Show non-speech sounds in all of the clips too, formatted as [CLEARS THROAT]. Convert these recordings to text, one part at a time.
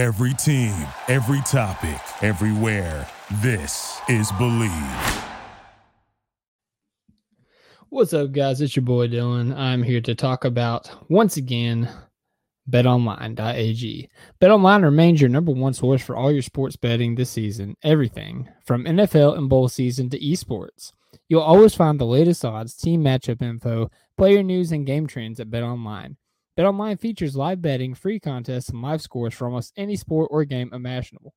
Every team, every topic, everywhere. This is Bleav. What's up, guys? It's your boy Dylan. I'm here to talk about, once again, betonline.ag. BetOnline remains your number one source for all your sports betting this season. Everything from NFL and bowl season to esports. You'll always find the latest odds, team matchup info, player news, and game trends at BetOnline. BetOnline features live betting, free contests, and live scores for almost any sport or game imaginable.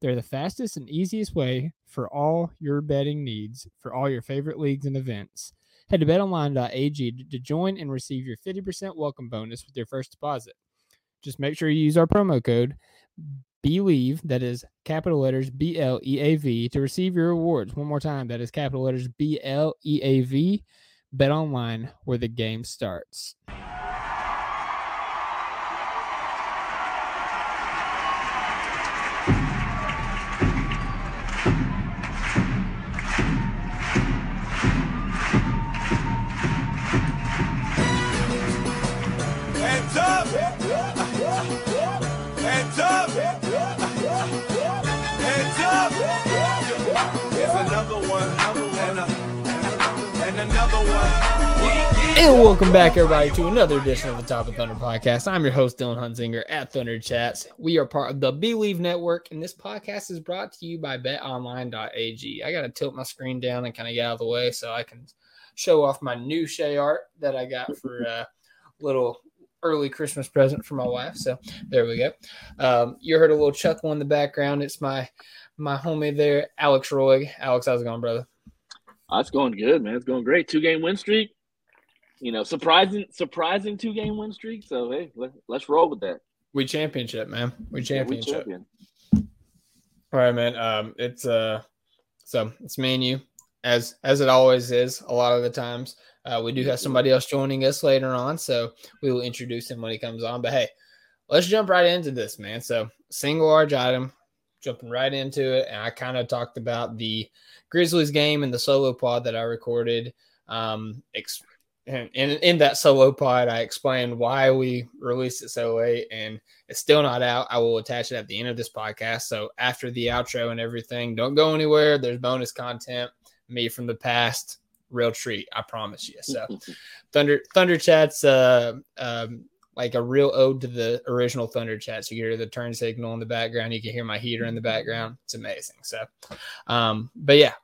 They're the fastest and easiest way for all your betting needs for all your favorite leagues and events. Head to betonline.ag to join and receive your 50% welcome bonus with your first deposit. Just make sure you use our promo code BLEAV, that is capital letters B L E A V, to receive your rewards. One more time, that is capital letters B L E A V. Bet online where the game starts. And welcome back, everybody, to another edition of the Top of Thunder podcast. I'm your host, Dylan Hunzinger at Thunder Chats. We are part of the Bleav Network, and this podcast is brought to you by betonline.ag. I got to tilt my screen down and kind of get out of the way so I can show off my new Shai art that I got for a little early Christmas present for my wife. So there we go. Um, you heard a little chuckle in the background. It's my my homie there, Alex Roy. Alex, how's it going, brother? Oh, it's going good, man. It's going great. Two game win streak. You know, surprising, surprising two game win streak. So hey, let, let's roll with that. We championship, man. We Yeah, we championship. champion. All right, man. Um, it's uh, so it's me and you, as as it always is. A lot of the times, uh, we do have somebody else joining us later on, so we will introduce him when he comes on. But hey, let's jump right into this, man. So single large item, jumping right into it, and I kind of talked about the Grizzlies game and the solo pod that I recorded. Um, ex- and in, in that solo pod, I explained why we released it so late, and it's still not out. I will attach it at the end of this podcast. So after the outro and everything, don't go anywhere. There's bonus content, me from the past, real treat. I promise you. So [LAUGHS] Thunder Thunder Chats, uh, um, like a real ode to the original Thunder Chats. You hear the turn signal in the background. You can hear my heater in the background. It's amazing. So, um, but yeah,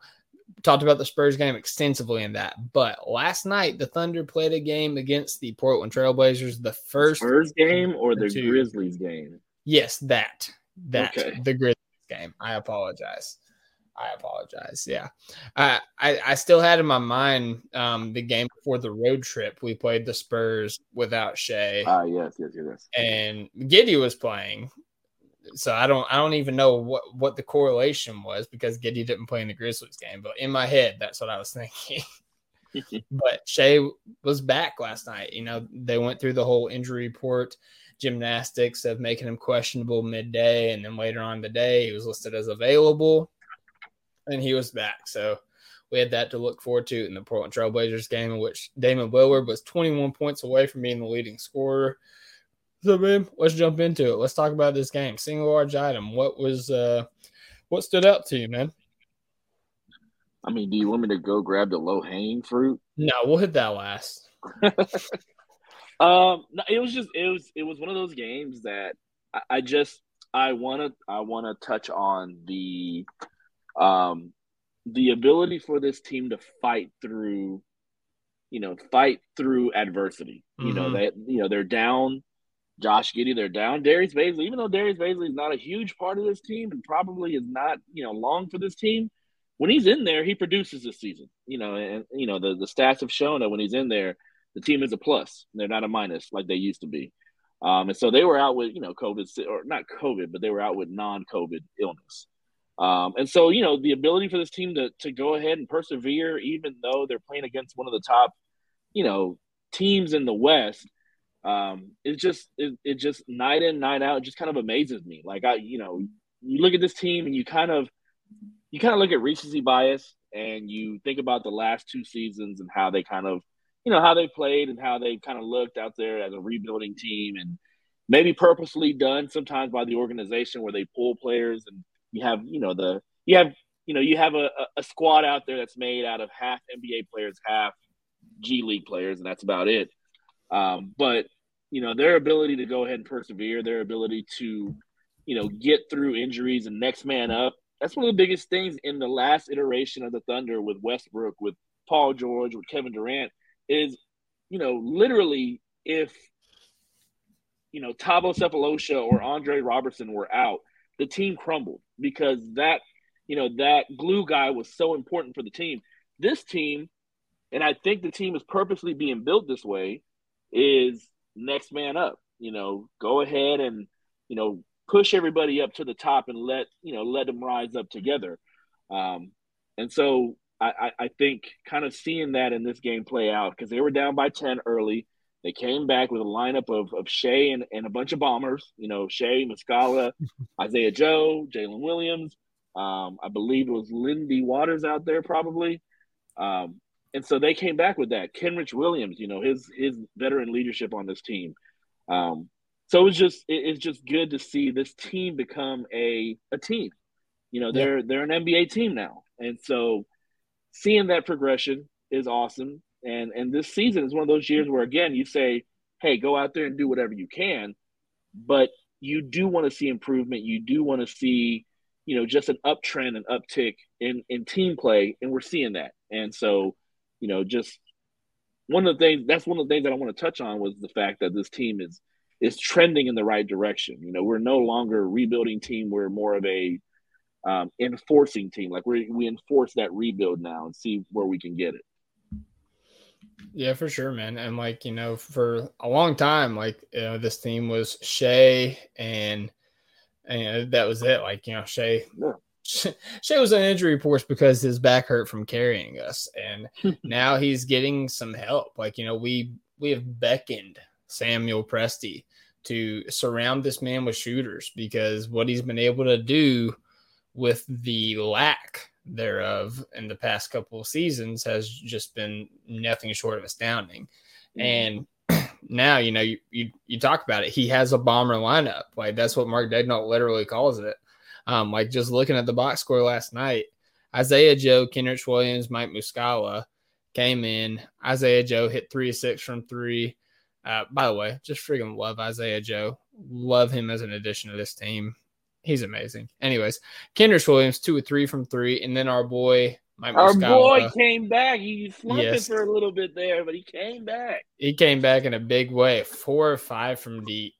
talked about the Spurs game extensively in that. But last night, the Thunder played a game against the Portland Trailblazers. The first Spurs game or the Two. Grizzlies game? Yes, that that Okay. the Grizzlies game. I apologize. I apologize. Yeah, I, I I still had in my mind um, the game before the road trip. We played the Spurs without Shai, Ah, yes, yes, yes, yes. and Giddey was playing. So I don't I don't even know what what the correlation was because Giddey didn't play in the Grizzlies game. But in my head, that's what I was [LAUGHS] thinking. [LAUGHS] but Shai was back last night. You know, they went through the whole injury report gymnastics of making him questionable midday, and then later on in the day he was listed as available, and he was back. So we had that to look forward to in the Portland Trailblazers game, in which Damian Lillard was 21 points away from being the leading scorer. So, man, let's jump into it. Let's talk about this game. Single large item. What was uh, what stood out to you, man? I mean, do you want me to go grab the low hanging fruit? No, we'll hit that last. [LAUGHS] Um, no, it was just it was it was one of those games that I, I just I want to I want to touch on the um the ability for this team to fight through you know fight through adversity. You know Mhm. that you know they're down Josh Giddey, they're down Darius Bazley. Even though Darius Bazley is not a huge part of this team and probably is not you know long for this team, when he's in there, he produces this season. You know, and you know the the stats have shown that when he's in there, the team is a plus. They're not a minus like they used to be. Um, and so they were out with you know COVID or not COVID, but they were out with non-COVID illness. Um, and so you know the ability for this team to to go ahead and persevere, even though they're playing against one of the top, you know, teams in the West, um, it's just it, it just night in night out just kind of amazes me. Like I, you know, you look at this team and you kind of you kind of look at recency bias and you think about the last two seasons and how they kind of you know how they played and how they kind of looked out there as a rebuilding team and maybe purposely done sometimes by the organization where they pull players and you have you know the you have you know you have a, a squad out there that's made out of half NBA players, half G League players, and that's about it. Um, but you know their ability to go ahead and persevere, their ability to you know get through injuries and next man up. That's one of the biggest things in the last iteration of the Thunder with Westbrook, with Paul George, with Kevin Durant is you know literally if you know Thabo Sefolosha or Andre Roberson were out, the team crumbled because that you know that glue guy was so important for the team. This team, and I think the team is purposely being built this way, is next man up. You know, go ahead and you know push everybody up to the top and let you know let them rise up together. Um, and so I, I think kind of seeing that in this game play out because they were down by ten early. They came back with a lineup of, of Shai and, and a bunch of bombers. You know, Shai, Muscala, [LAUGHS] Isaiah Joe, Jalen Williams. Um, I believe it was Lindy Waters out there probably. Um, and so they came back with that. Kenrich Williams, you know, his his veteran leadership on this team. Um, so it was just it, it's just good to see this team become a a team. You know, they're yeah. they're an NBA team now, and so seeing that progression is awesome. And and this season is one of those years where again you say, hey, go out there and do whatever you can, but you do want to see improvement. You do want to see, you know, just an uptrend, and uptick in in team play, and we're seeing that. And so, you know, just one of the things that's one of the things that I want to touch on was the fact that this team is is trending in the right direction. You know, we're no longer a rebuilding team. We're more of a um, enforcing team. Like we we enforce that rebuild now and see where we can get it. Yeah, for sure, man. And like, you know, for a long time, like, you know, this team was Shai and and that was it. Like, you know, Shai yeah. Shai was on injury reports because his back hurt from carrying us. And [LAUGHS] now he's getting some help. Like, you know, we we have beckoned Samuel Presti to surround this man with shooters because what he's been able to do with the lack thereof in the past couple of seasons has just been nothing short of astounding. Mm-hmm. And [CLEARS THROAT] now, you know, you, you, you talk about it. He has a bomber lineup. Like that's what Mark Daigneault literally calls it. Um, like just looking at the box score last night, Isaiah Joe, Kenrich Williams, Mike Muscala came in. Isaiah Joe hit three of six from three. Uh, by the way, just freaking love Isaiah Joe. Love him as an addition to this team he's amazing. Anyways, Kenrich Williams two or three from three, and then our boy Mike our boy came back. He slumping yes. for a little bit there, but he came back. He came back in a big way, four or five from deep,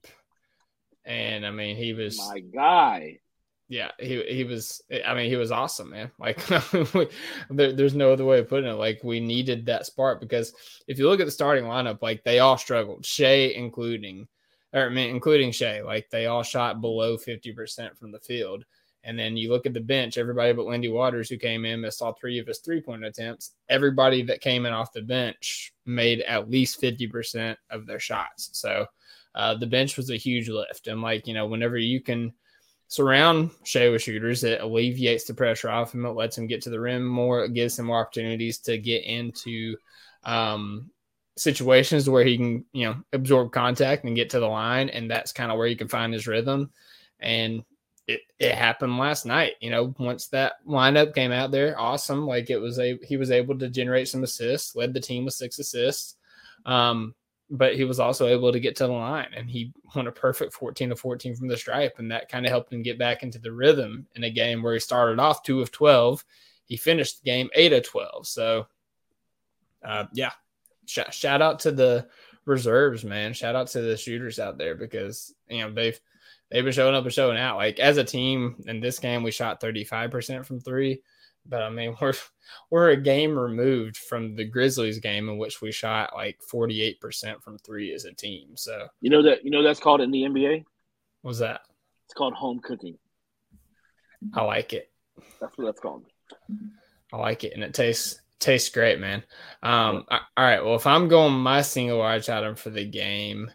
and I mean he was my guy. Yeah, he he was. I mean, he was awesome, man. [LAUGHS] Like, [LAUGHS] there, there's no other way of putting it. Like, we needed that spark because if you look at the starting lineup, like they all struggled, Shai including or I mean, including Shai, like they all shot below 50% from the field. And then you look at the bench, everybody but Lindy Waters, who came in, missed all three of his three point attempts. Everybody that came in off the bench made at least 50% of their shots. So uh, the bench was a huge lift. And, like, you know, whenever you can surround Shai with shooters, it alleviates the pressure off him. It lets him get to the rim more, it gives him more opportunities to get into um, situations where he can, you know, absorb contact and get to the line. And that's kind of where he can find his rhythm. And it, it happened last night. You know, once that lineup came out there, awesome. Like it was a he was able to generate some assists, led the team with six assists. Um, but he was also able to get to the line and he won a perfect 14 to 14 from the stripe. And that kind of helped him get back into the rhythm in a game where he started off two of 12. He finished the game eight of 12. So, uh, yeah, shout, shout out to the reserves, man. Shout out to the shooters out there because you know they've they've been showing up and showing out. Like as a team in this game, we shot 35% from three. But I mean, [LAUGHS] we're we're a game removed from the Grizzlies game in which we shot like 48% from three as a team. So you know that you know that's called in the NBA. What's that? It's called home cooking. I like it. That's what that's called. I like it, and it tastes tastes great, man. Um, all right. Well, if I'm going my single watch item for the game,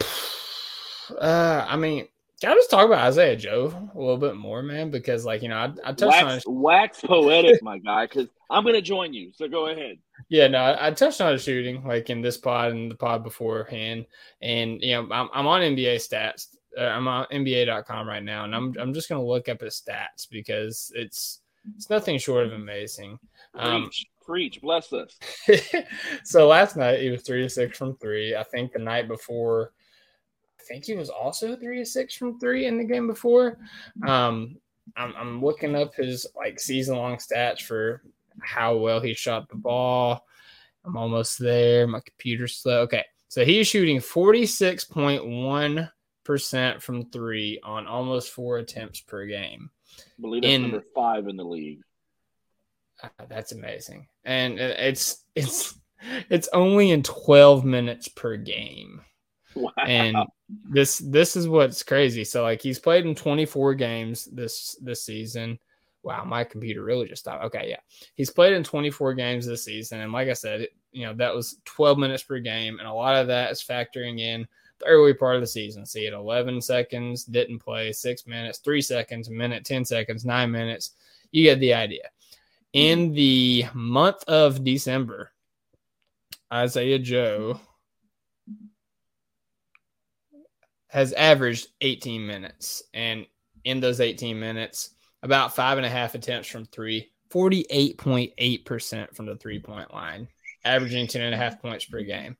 [SIGHS] uh, I mean, can I just talk about Isaiah Joe a little bit more, man? Because, like, you know, I, I touched wax, on wax poetic, my guy. Because I'm going to join you. So go ahead. Yeah, no, I, I touched on his shooting like in this pod and the pod beforehand, and you know I'm, I'm on NBA stats. Uh, I'm on NBA.com right now, and I'm I'm just gonna look up his stats because it's it's nothing short of amazing. Um, Preach, preach, bless us. [LAUGHS] so last night he was three to six from three. I think the night before, think he was also three to six from three in the game before. Um, I'm, I'm looking up his like season long stats for how well he shot the ball. I'm almost there. My computer's slow. Okay, so he's shooting 46.1 percent from three on almost four attempts per game. I believe that's In- number five in the league. Uh, That's amazing, and it's it's it's only in 12 minutes per game. [LAUGHS] Wow. and this this is what's crazy. So like he's played in 24 games this this season. Wow, my computer really just stopped. Okay, yeah. He's played in 24 games this season and like I said, you know, that was 12 minutes per game and a lot of that is factoring in the early part of the season. See it 11 seconds, didn't play, 6 minutes, 3 seconds, a minute, 10 seconds, 9 minutes. You get the idea. In the month of December, Isaiah Joe has averaged 18 minutes. And in those 18 minutes, about five and a half attempts from three, 48.8% from the three point line, averaging 10 and a half points per game.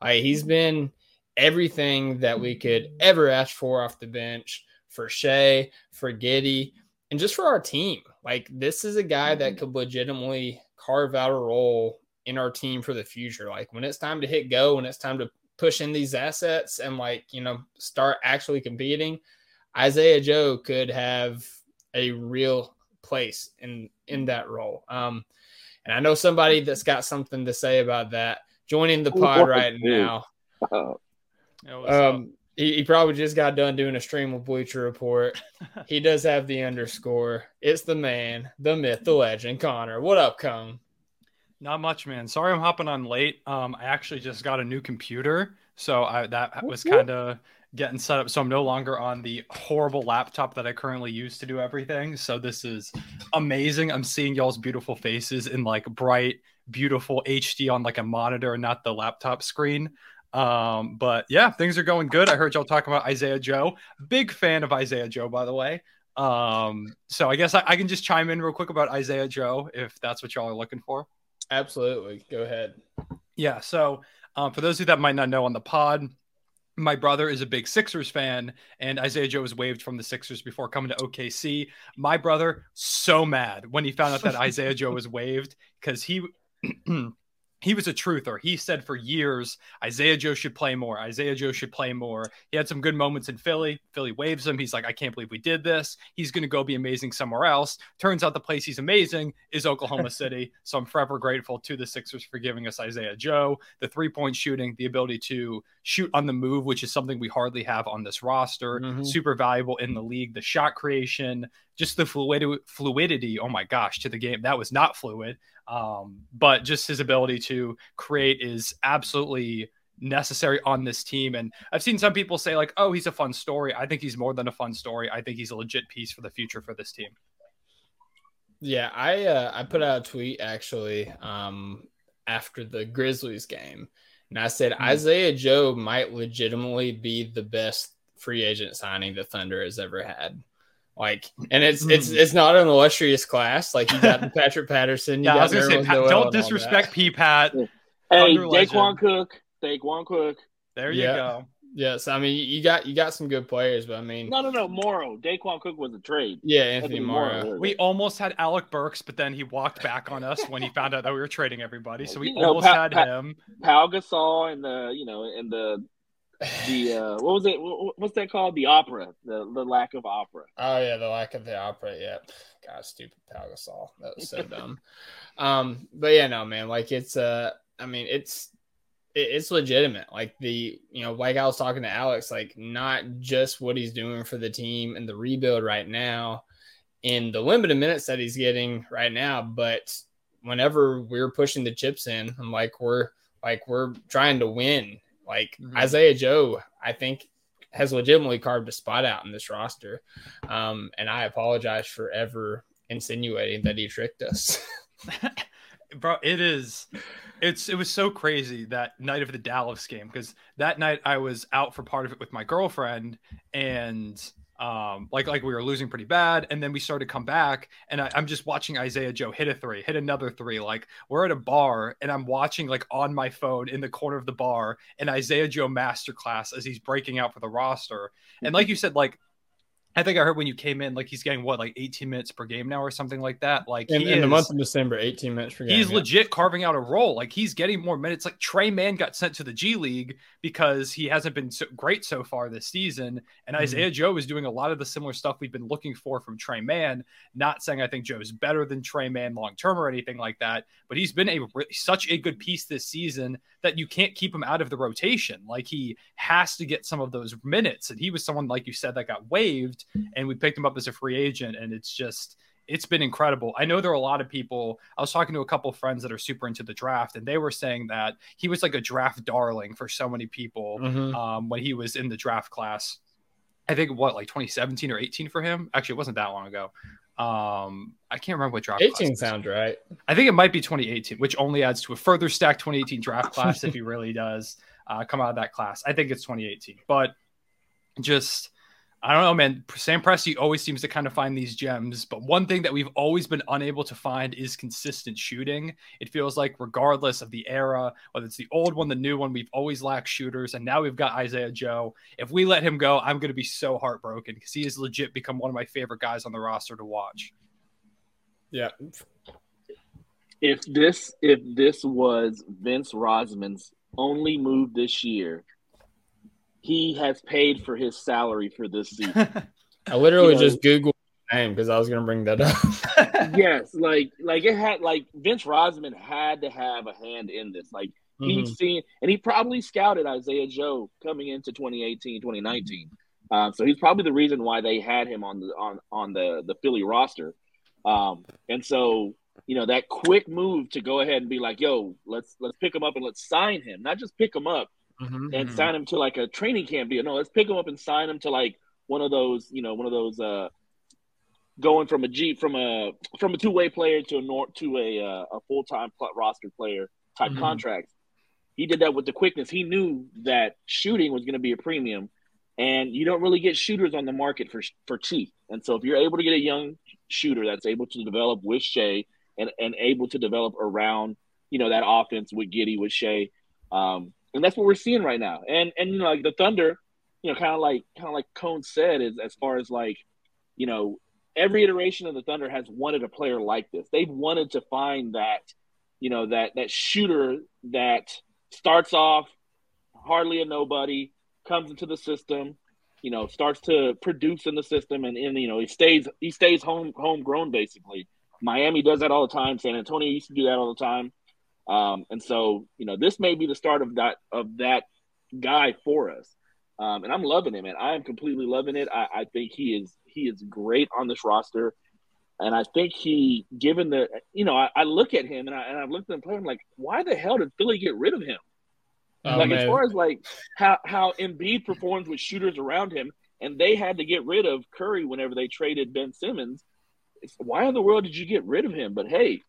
Like, he's been everything that we could ever ask for off the bench for Shai, for Giddey, and just for our team. Like, this is a guy that mm-hmm. could legitimately carve out a role in our team for the future. Like, when it's time to hit go, when it's time to push in these assets and like you know start actually competing isaiah joe could have a real place in in that role. Um and i know somebody that's got something to say about that. Joining the pod What, right now. Yeah, what's up? um he, he probably just got done doing a stream of bleacher report. He does have the underscore. It's the man the myth the legend connor. What up cone Not much, man. Sorry I'm hopping on late. Um, I actually just got a new computer, so I that was kind of getting set up. So I'm no longer on the horrible laptop that I currently use to do everything. So this is amazing. I'm seeing y'all's beautiful faces in like bright, beautiful HD on like a monitor, not the laptop screen. Um, but yeah, things are going good. I heard y'all talking about Isaiah Joe. Big fan of Isaiah Joe, by the way. Um, so I guess I, I can just chime in real quick about Isaiah Joe if that's what y'all are looking for. Absolutely go ahead Yeah. So, um, for those of you that might not know on the pod, my brother is a big Sixers fan, and Isaiah Joe was waived from the Sixers before coming to OKC. My brother so mad when he found out that [LAUGHS] Isaiah Joe was waived because he. [CLEARS THROAT] He was a truther. He said for years Isaiah Joe should play more. Isaiah Joe should play more. He had some good moments in Philly. Philly waves him. He's like, I can't believe we did this. He's going to go be amazing somewhere else. Turns out the place he's amazing is Oklahoma [LAUGHS] City. So I'm forever grateful to the Sixers for giving us Isaiah Joe, the three point shooting, the ability to shoot on the move, which is something we hardly have on this roster. Mhm. Super valuable in the league. The shot creation, just the fluidity. Oh my gosh, to the game that was not fluid. Um, but just his ability to create is absolutely necessary on this team. And I've seen some people say like, "Oh, he's a fun story." I think he's more than a fun story. I think he's a legit piece for the future for this team. Yeah, I uh, I put out a tweet actually um, after the Grizzlies game, and I said Hmm. Isaiah Joe might legitimately be the best free agent signing the Thunder has ever had. Like, and it's it's Hmm. it's not an illustrious class. Like you got [LAUGHS] Patrick Patterson, you Yeah, I was gonna say, Pat, don't disrespect that. P Pat. Hey, Thunder Daquan. Cook. Daquan Cook. There you Yeah. go. Yes, I mean you got you got some good players, but I mean, No, no, no. Morrow. Daquan Cook was a trade. yeah, Anthony Anthony Morrow. Morrow. We almost had Alec Burks, but then he walked back on us when he found out that we were trading everybody. So we [LAUGHS] You know, almost had Pat- him. Pau Gasol and the you know and the the uh, what was it? What's that called? The opera. The the lack of opera. Oh yeah, the lack of the opera. Yeah, God, stupid Pau Gasol. That was so [LAUGHS] dumb. Um, but yeah, no, man. Like it's uh, I mean, it's it, it's legitimate. Like the you know, like I was talking to Alex, like not just what he's doing for the team and the rebuild right now, in the limited minutes that he's getting right now, but whenever we're pushing the chips in, I'm like we're like we're trying to win. Like Mhm. Isaiah Joe, I think has legitimately carved a spot out in this roster. Um, and I apologize for ever insinuating that he tricked us. [LAUGHS] [LAUGHS] bro it is it's it was so crazy that night of the dallas game because that night i was out for part of it with my girlfriend and um like like we were losing pretty bad and then we started to come back and I, i'm just watching isaiah joe hit a three hit another three like we're at a bar and i'm watching like on my phone in the corner of the bar an isaiah joe masterclass as he's breaking out for the roster. And like [LAUGHS] you said like I think I heard when you came in, like he's getting what, like 18 minutes per game now or something like that. Like In, in the month of December, 18 minutes per game. He's yeah. legit carving out a role. Like he's getting more minutes. Like Tre Mann got sent to the G League because he hasn't been so great so far this season. And Mhm. Isaiah Joe is doing a lot of the similar stuff we've been looking for from Tre Mann. Not saying I think Joe's better than Tre Mann long term or anything like that, but he's been a such a good piece this season that you can't keep him out of the rotation. Like he has to get some of those minutes. And he was someone, like you said, that got waived, and we picked him up as a free agent. And it's just it's been incredible. I know there are a lot of people. I was talking to a couple of friends that are super into the draft, and they were saying that he was like a draft darling for so many people Mhm. um, when he was in the draft class. I think what like 2017 or 18 for him. Actually, it wasn't that long ago. Um, I can't remember what draft. class 18 it sounds right. I think it might be 2018, which only adds to a further stacked 2018 draft [LAUGHS] class if he really does uh, come out of that class. I think it's 2018, but just I don't know, man. Sam Presti always seems to kind of find these gems, but one thing that we've always been unable to find is consistent shooting. It feels like, regardless of the era, whether it's the old one, the new one, we've always lacked shooters, and now we've got Isaiah Joe. If we let him go, I'm going to be so heartbroken because he has legit become one of my favorite guys on the roster to watch. Yeah. if this if this was Vince Rozman's only move this year, he has paid for his salary for this [LAUGHS] season. I literally You know- just Googled his name because I was going to bring that up. [LAUGHS] yes, like like it had like Vince Rozman had to have a hand in this. Like Mhm. he's seen and he probably scouted Isaiah Joe coming into 2018, 2019. Uh, so he's probably the reason why they had him on the on on the the Philly roster. Um, and so you know that quick move to go ahead and be like, "Yo, let's let's pick him up and let's sign him." Not just pick him up Mhm. and Mhm. sign him to like a training camp deal. No, let's pick him up and sign him to like one of those, you know, one of those uh going from a G from a from a two way player to a nor- to a uh, a full time roster player type Mhm. contract. He did that with the quickness. He knew that shooting was going to be a premium, and you don't really get shooters on the market for for cheap. And so, if you're able to get a young shooter that's able to develop with Shai and and able to develop around you know that offense with Giddey with Shai, um, and that's what we're seeing right now. And and you know like the Thunder, you know, kind of like kind of like Cone said, is as far as like you know every iteration of the Thunder has wanted a player like this. They've wanted to find that, you know, that that shooter that starts off hardly a nobody, comes into the system, you know, starts to produce in the system, and, and you know he stays he stays home homegrown basically. Miami does that all the time. San Antonio used to do that all the time. Um, and so, you know, this may be the start of that of that guy for us. Um, and I'm loving him, man. I am completely loving it. I, I think he is he is great on this roster. And I think he, given the, you know, I, I look at him and, I, and I've looked at him play. I'm like, why the hell did Philly get rid of him? Oh, like as far as like how how Embiid performs with shooters around him, and they had to get rid of Curry whenever they traded Ben Simmons. It's, why in the world did you get rid of him? But hey,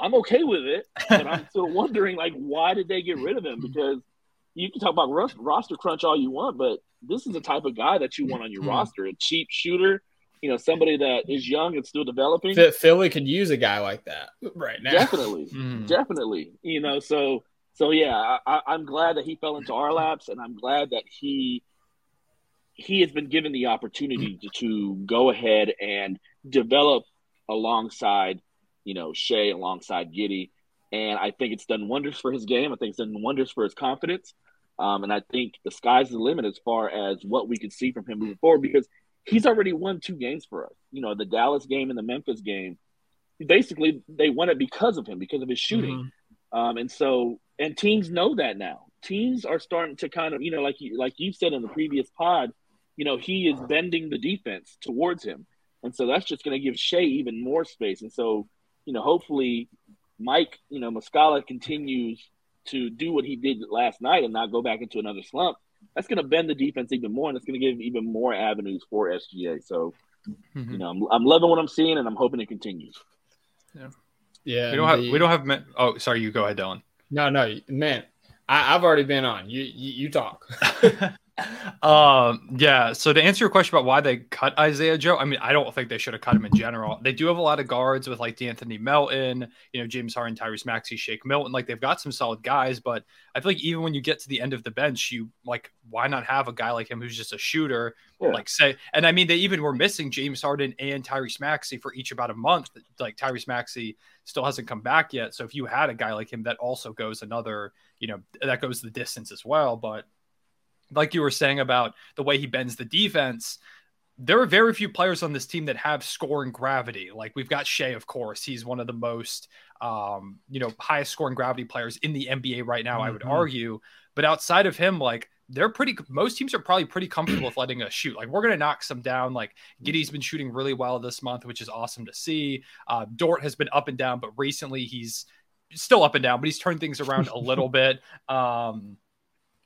I'm okay with it. But I'm still [LAUGHS] wondering like why did they get rid of him? Because you can talk about ros- roster crunch all you want, but this is the type of guy that you want on your Hmm. roster: a cheap shooter, you know, somebody that is young and still developing. Phil- Philly could use a guy like that right now. Definitely, [LAUGHS] Mhm. definitely. You know, so so yeah, I, I, I'm glad that he fell into our laps, and I'm glad that he he has been given the opportunity to, to go ahead and develop alongside, you know, Shai, alongside Giddey, and I think it's done wonders for his game. I think it's done wonders for his confidence, um, and I think the sky's the limit as far as what we could see from him moving forward because he's already won two games for us. You know, the Dallas game and the Memphis game. Basically, they won it because of him, because of his shooting. Um, and so, and teams know that now. Teams are starting to kind of, you know, like you, like you said in the previous pod, you know, he is bending the defense towards him, and so that's just going to give Shai even more space. And so, you know, hopefully, Mike, you know, Muscala continues to do what he did last night and not go back into another slump. That's going to bend the defense even more, and it's going to give even more avenues for SGA. So, Mhm. you know, I'm, I'm loving what I'm seeing, and I'm hoping it continues. Yeah, yeah. We don't have we don't have. men- Oh, sorry. You go ahead, Dylan. No, no, man. I, I've already been on. You, you, you talk. [LAUGHS] um, yeah. So to answer your question about why they cut Isaiah Joe, I mean, I don't think they should have cut him in general. They do have a lot of guards with like De'Anthony Melton, you know, James Harden, Tyrese Maxey, Shake Milton. Like they've got some solid guys, but I feel like even when you get to the end of the bench, you like why not have a guy like him who's just a shooter? Yeah. Like say, and I mean, they even were missing James Harden and Tyrese Maxey for each about a month. Like Tyrese Maxey still hasn't come back yet. So if you had a guy like him, that also goes another, you know, that goes the distance as well. But like you were saying about the way he bends the defense, there are very few players on this team that have scoring gravity. Like we've got Shai, of course. He's one of the most, um, you know, highest scoring gravity players in the NBA right now, I would Mhm. argue. But outside of him, like they're pretty, most teams are probably pretty comfortable with letting us shoot. Like we're going to knock some down. Like Giddey's been shooting really well this month, which is awesome to see. Uh, Dort has been up and down, but recently he's still up and down, but he's turned things around a little [LAUGHS] bit. Um,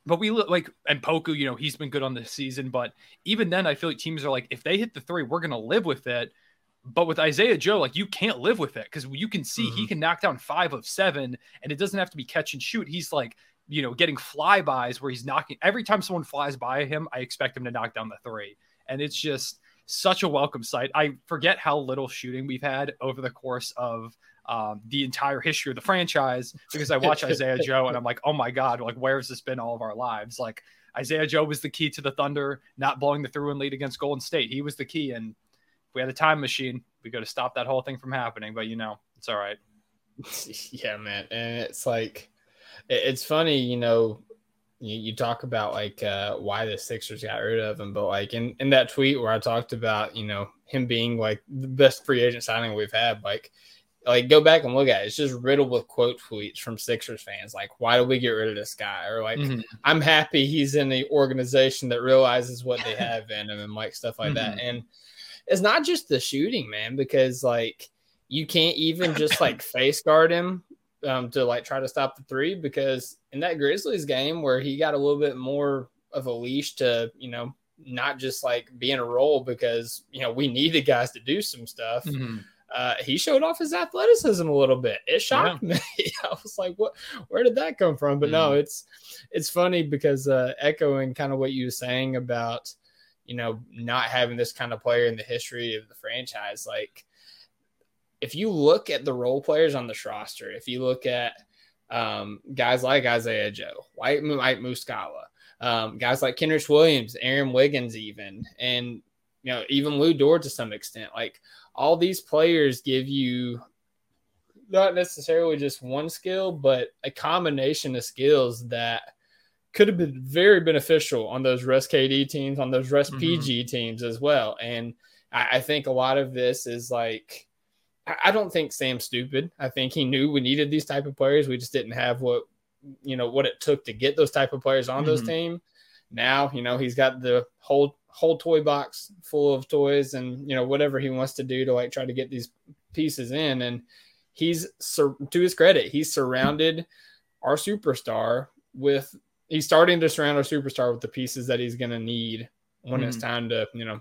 but we look like and Poku, you know, he's been good on this season. But even then, I feel like teams are like, if they hit the three, we're gonna live with it. But with Isaiah Joe, like you can't live with it because you can see he mm-hmm. can knock down five of seven, and it doesn't have to be catch and shoot. He's like, you know, getting flybys where he's knocking every time someone flies by him, I expect him to knock down the three. And it's just such a welcome sight. I forget how little shooting we've had over the course of um, the entire history of the franchise because I watch [LAUGHS] Isaiah Joe and I'm like, oh my God, like, where has this been all of our lives? Like, Isaiah Joe was the key to the Thunder not blowing the through and lead against Golden State. He was the key. And if we had a time machine, we could have stopped that whole thing from happening. But, you know, it's all right. [LAUGHS] yeah, man. And it's like, it's funny, you know, you, you talk about like uh, why the Sixers got rid of him, but like in, in that tweet where I talked about, you know, him being like the best free agent signing we've had, like, like go back and look at it. It's just riddled with quote tweets from Sixers fans. Like, why do we get rid of this guy? Or like, Mhm. I'm happy he's in the organization that realizes what they [LAUGHS] have in him and like stuff like that. And it's not just the shooting, man, because like you can't even just like [LAUGHS] face guard him um, to like try to stop the three because in that Grizzlies game where he got a little bit more of a leash to, you know, not just like be in a role because, you know, we needed guys to do some stuff. Mhm. Uh, he showed off his athleticism a little bit. It shocked me. [LAUGHS] I was like, "What? Where did that come from?" But no, it's it's funny because uh, echoing kind of what you were saying about you know not having this kind of player in the history of the franchise. Like, if you look at the role players on this roster, if you look at um, guys like Isaiah Joe, White Mike Muscala, um, guys like Kenrich Williams, Aaron Wiggins, even, and you know even Lu Dort to some extent, like all these players give you not necessarily just one skill, but a combination of skills that could have been very beneficial on those rest KD teams, on those rest Mhm. PG teams as well. And I, I think a lot of this is like, I, don't think Sam's stupid. I think he knew we needed these type of players. We just didn't have what you know what it took to get those type of players on those Mhm. team. Now you know he's got the whole whole toy box full of toys and you know whatever he wants to do to like try to get these pieces in and he's sur- to his credit he's surrounded our superstar with he's starting to surround our superstar with the pieces that he's going to need when it's time to you know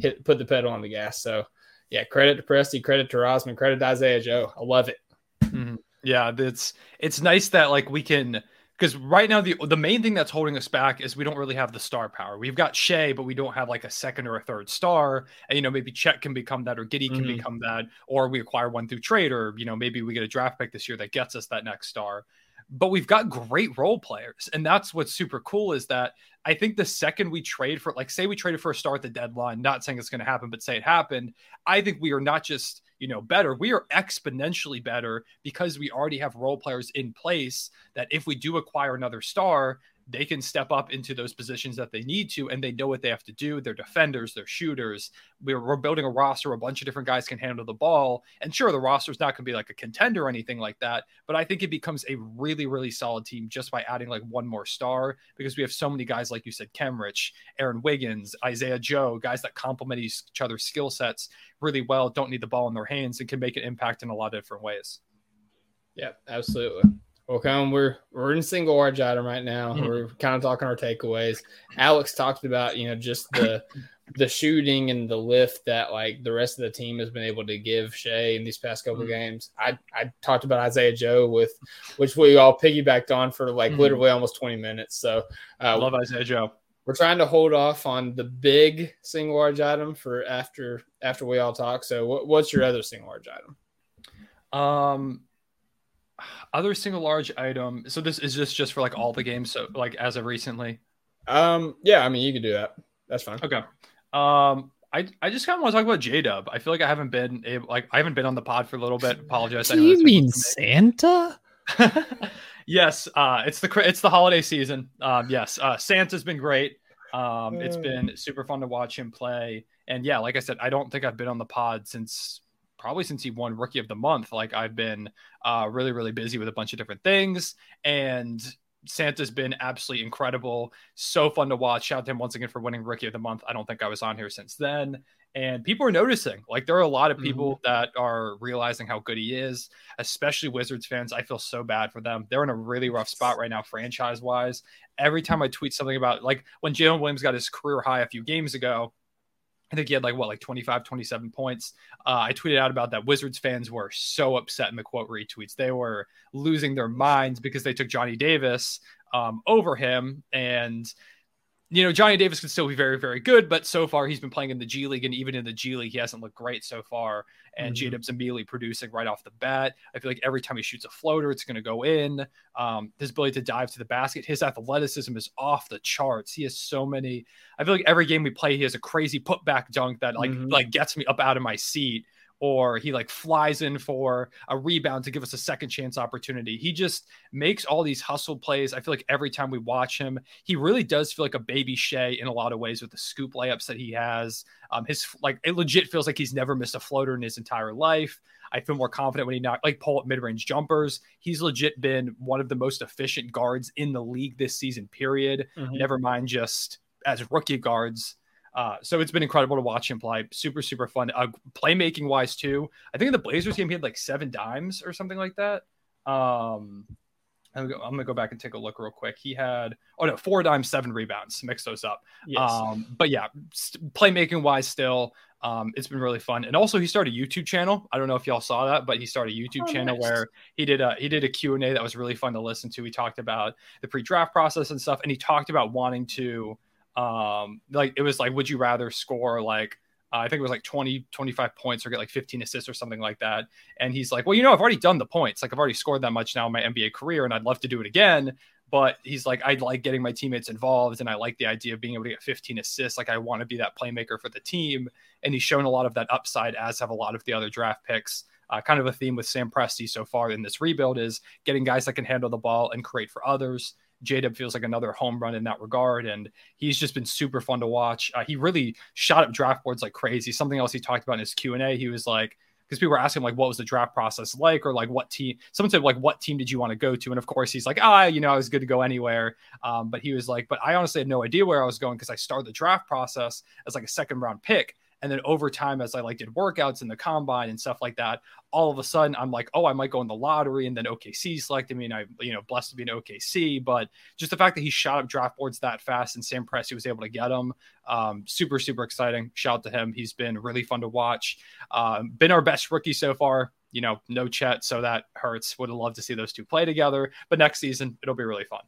hit put the pedal on the gas so yeah credit to Presti credit to Rozman credit to Isaiah Joe I love it Mhm. Yeah, it's it's nice that like we can because right now the the main thing that's holding us back is we don't really have the star power. We've got Shai, but we don't have like a second or a third star. And you know, maybe Chet can become that, or Giddey can Mhm. become that, or we acquire one through trade, or you know, maybe we get a draft pick this year that gets us that next star. But we've got great role players, and that's what's super cool is that I think the second we trade for, like, say we traded for a star at the deadline, not saying it's going to happen, but say it happened, I think we are not just you know better. We are exponentially better because we already have role players in place that if we do acquire another star they can step up into those positions that they need to and they know what they have to do they're defenders they're shooters we're, we're building a roster a bunch of different guys can handle the ball and sure the roster is not going to be like a contender or anything like that but i think it becomes a really really solid team just by adding like one more star because we have so many guys like you said Kenrich, aaron wiggins isaiah joe guys that complement each other's skill sets really well, don't need the ball in their hands, and can make an impact in a lot of different ways. Yeah, absolutely. Well, Colin, we're we're in single large item right now. Mhm. We're kind of talking our takeaways. Alex talked about you know just the [LAUGHS] the shooting and the lift that like the rest of the team has been able to give Shai in these past couple Mhm. games. I I talked about Isaiah Joe with which we all piggybacked on for like Mhm. literally almost 20 minutes. So uh, love Isaiah Joe. we're trying to hold off on the big single large item for after after we all talk. So what, what's your other single large item? Um, other single large item. So this is just just for like all the games. So like as of recently. Um, yeah, I mean you can do that. That's fine. Okay. Um, I I just kind of want to talk about J Dub. I feel like I haven't been able, like I haven't been on the pod for a little bit. Apologize. Do you mean. Santa? [LAUGHS] yes, uh, it's the cra- it's the holiday season. Um, yes, uh, Santa's been great. Um, it's Uh. been super fun to watch him play. And yeah, like I said, I don't think I've been on the pod since probably since he won Rookie of the Month. Like I've been uh, really really busy with a bunch of different things, and Santa's been absolutely incredible. So fun to watch. Shout out to him once again for winning Rookie of the Month. I don't think I was on here since then. And people are noticing. Like there are a lot of people that are realizing how good he is, especially Wizards fans. I feel so bad for them. They're in a really rough spot right now, franchise wise. Every time I tweet something about like when Jalen Williams got his career high a few games ago, I think he had like what, like 25, 27 points. Uh, I tweeted out about that. Wizards fans were so upset in the quote retweets. They were losing their minds because they took Johnny Davis um, over him. And, you know, Johnny Davis could still be very, very good, but so far he's been playing in the G League. And even in the G League, he hasn't looked great so far. And Mhm. J Dub's immediately producing right off the bat. I feel like every time he shoots a floater, it's going to go in. Um, his ability to dive to the basket, his athleticism is off the charts. He has so many. I feel like every game we play, he has a crazy putback dunk that like Mhm. like gets me up out of my seat, or he like flies in for a rebound to give us a second chance opportunity. He just makes all these hustle plays. I feel like every time we watch him, he really does feel like a baby Shai in a lot of ways with the scoop layups that he has. Um, his like it legit feels like he's never missed a floater in his entire life. I feel more confident when he not like pull up mid range jumpers. He's legit been one of the most efficient guards in the league this season. Period. Mhm. Never mind just as rookie guards. Uh, so it's been incredible to watch him play. Super, super fun. Uh, playmaking wise too. I think in the Blazers game he had like seven dimes or something like that. Um, I'm gonna, go, I'm gonna go back and take a look real quick. He had oh no, four dimes, seven rebounds. Mix those up. Yes. Um, but yeah, st- playmaking wise, still, um, it's been really fun. And also, he started a YouTube channel. I don't know if y'all saw that, but he started a YouTube Oh, channel nice. where he did a he did a Q and A that was really fun to listen to. He talked about the pre-draft process and stuff, and he talked about wanting to, um, like it was like, would you rather score like uh, I think it was like 20, 25 points or get like 15 assists or something like that. And he's like, well, you know, I've already done the points. Like I've already scored that much now in my NBA career and I'd love to do it again. But he's like, I like getting my teammates involved and I like the idea of being able to get 15 assists. Like I want to be that playmaker for the team. And he's shown a lot of that upside, as have a lot of the other draft picks. Uh, kind of a theme with Sam Presti so far in this rebuild is getting guys that can handle the ball and create for others. J-Dub feels like another home run in that regard, and he's just been super fun to watch. Uh, he really shot up draft boards like crazy. Something else he talked about in his Q and A, he was like, because people were asking like, what was the draft process like, or like what team? Someone said like, what team did you want to go to? And of course, he's like, ah, you know, I was good to go anywhere. Um, but he was like, but I honestly had no idea where I was going because I started the draft process as like a second round pick. And then over time, as I like did workouts in the combine and stuff like that, all of a sudden I'm like, oh, I might go in the lottery, and then OKC selected me, and I, you know, blessed to be an OKC. But just the fact that he shot up draft boards that fast, and Sam Presti was able to get him, um, super, super exciting. Shout out to him. He's been really fun to watch. Um, been our best rookie so far. You know, no Chet, so that hurts. Would have loved to see those two play together, but next season it'll be really fun.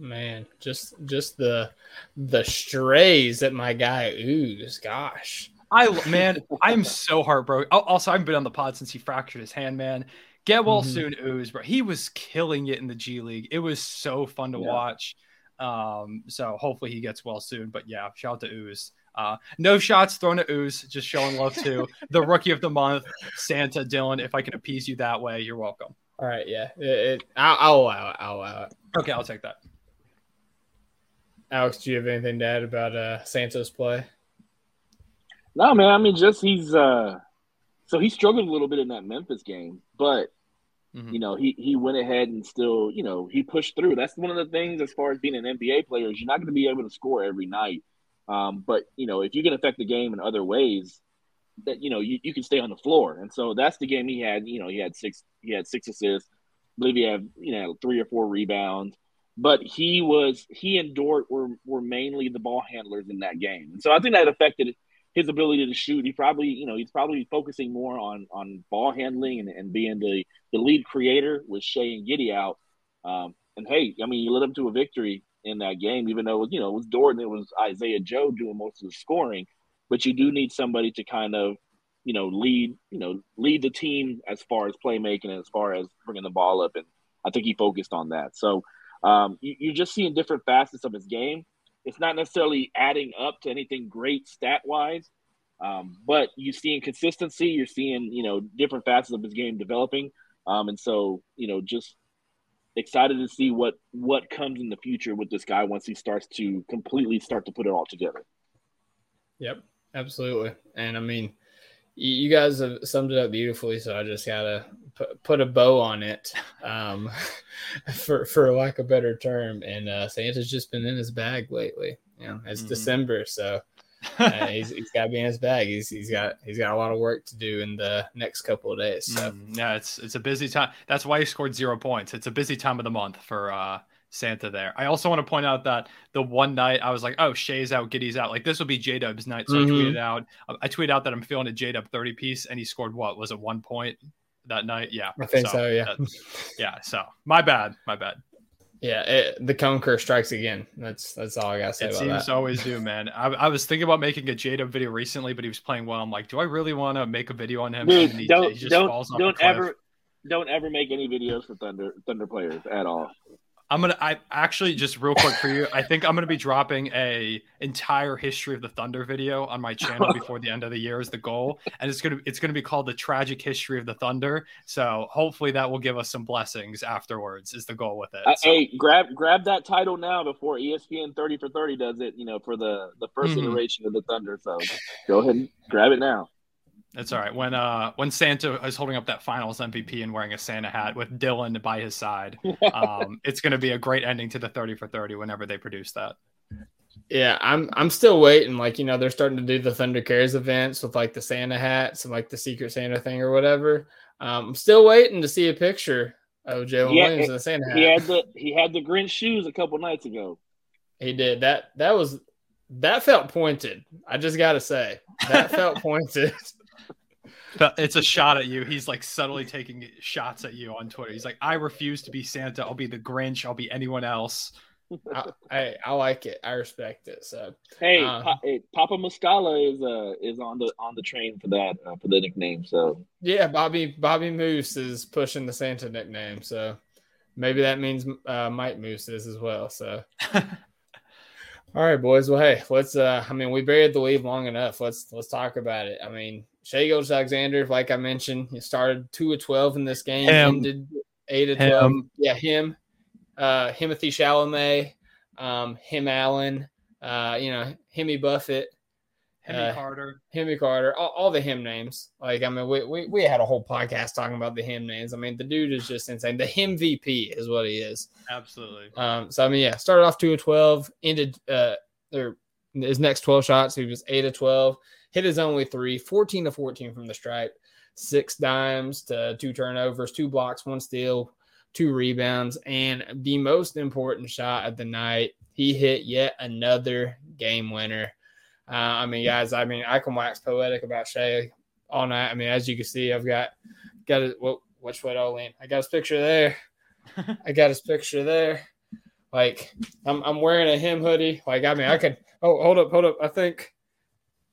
Man, just just the the strays that my guy ooze. Gosh. I man, I'm so heartbroken. Also, I haven't been on the pod since he fractured his hand. Man, get well Mhm. soon, ooze, bro. He was killing it in the G League. It was so fun to Yeah. watch. Um, so hopefully he gets well soon. But yeah, shout out to ooze. Uh, no shots thrown at ooze. Just showing love to [LAUGHS] the rookie of the month, Santa Dylan. If I can appease you that way, you're welcome. All right, yeah. It, it, I'll, I'll allow it. I'll allow it. Okay, I'll take that. Alex, do you have anything to add about uh, Santos' play? No, man. I mean, just he's uh, so he struggled a little bit in that Memphis game, but Mhm. you know he he went ahead and still you know he pushed through. That's one of the things as far as being an NBA player is you're not going to be able to score every night, um, but you know if you can affect the game in other ways, that you know you, you can stay on the floor. And so that's the game he had. You know he had six he had six assists. I believe he had you know three or four rebounds. But he was he and Dort were were mainly the ball handlers in that game, and so I think that affected his ability to shoot. He probably you know he's probably focusing more on on ball handling and, and being the the lead creator with Shai and Giddey out. Um, and hey, I mean, you led them to a victory in that game, even though you know it was Dort and it was Isaiah Joe doing most of the scoring. But you do need somebody to kind of you know lead you know lead the team as far as playmaking and as far as bringing the ball up, and I think he focused on that. So um, you, you're just seeing different facets of his game. It's not necessarily adding up to anything great stat wise, um, but you're seeing consistency. You're seeing you know different facets of his game developing, um, and so you know just excited to see what what comes in the future with this guy once he starts to completely start to put it all together. Yep, absolutely. And I mean, you guys have summed it up beautifully. So I just gotta put, put a bow on it, um, [LAUGHS] for for lack of a better term. And uh, Santa's just been in his bag lately. You know, it's Mhm. December, so [LAUGHS] uh, he's, he's got to be in his bag. He's he's got he's got a lot of work to do in the next couple of days. So Mm, yeah, it's it's a busy time. That's why he scored zero points. It's a busy time of the month for uh, Santa there. I also want to point out that the one night I was like, oh, Shai's out, Giddey's out. Like this will be J Dub's night. So Mhm. I tweeted out, I tweeted out that I'm feeling a J Dub 30 piece, and he scored what? Was it one point that night? Yeah, I think so. yeah, that- yeah. So my bad, my bad. yeah. It, the cone curse strikes again. That's that's all I gotta say It about seems to always do, [LAUGHS] man. I, I was thinking about making a J Dub video recently, but he was playing well. I'm like, do I really want to make a video on him? Dude, And he- don't he just don't falls off don't cliff. ever don't ever make any videos for Thunder Thunder players at all. I'm gonna. I actually just real quick for you. I think I'm gonna be dropping a entire history of the Thunder video on my channel [LAUGHS] before the end of the year is the goal, and it's gonna it's gonna be called the tragic history of the Thunder. So hopefully that will give us some blessings afterwards. Is the goal with it? Uh, So- hey, grab grab that title now before ESPN thirty for thirty does it. You know, for the the 1st Mhm. iteration of the Thunder. So go ahead and grab it now. That's all right. When uh when Santa is holding up that Finals MVP and wearing a Santa hat with Dylan by his side, [LAUGHS] um, it's gonna be a great ending to the 30 for 30 whenever they produce that. Yeah, I'm I'm still waiting. Like, you know, they're starting to do the Thunder Cares events with like the Santa hats and like the Secret Santa thing or whatever. Um, I'm still waiting to see a picture of Jalen Yeah, Williams in the Santa hat. He had the he had the Grinch shoes a couple nights ago. He did that. That was that felt pointed. I just gotta say that felt [LAUGHS] pointed. But It's a shot at you. He's like subtly taking shots at you on Twitter. He's like, I refuse to be Santa. I'll be the Grinch. I'll be anyone else. [LAUGHS] I, I I like it. I respect it. So Hey, Uh. Pa- hey Papa Muscala is uh is on the on the train for that uh, for the nickname. So yeah, Bobby Bobby Moose is pushing the Santa nickname. So maybe that means uh, Mike Moose is as well. So [LAUGHS] all right, boys. Well, hey, let's. uh I mean, we buried the lead long enough. Let's let's talk about it. I mean, Shai Gilgeous Alexander, like I mentioned, he started two of twelve in this game. Him. Ended eight of twelve. Yeah, him. Uh, Timothy Chalamet, um, him Allen. Uh, you know, Himmy Buffett. Henry Uh, Carter. Himmy Carter, all, all the him names. Like, I mean, we, we, we had a whole podcast talking about the him names. I mean, the dude is just insane. The him VP is what he is. Absolutely. Um, so I mean, yeah, started off two of twelve, ended uh or his next twelve shots, he was eight of twelve, hit his only three, 14 to 14 from the stripe, six dimes to two turnovers, two blocks, one steal, two rebounds, and the most important shot of the night, he hit yet another game winner. Uh, I mean, guys, I mean, I can wax poetic about Shai all night. I mean, as you can see, I've got got it. What which way to lean? I got his picture there. [LAUGHS] I got his picture there. Like I'm, I'm wearing a him hoodie. Like I mean, I could. Oh, hold up, hold up. I think.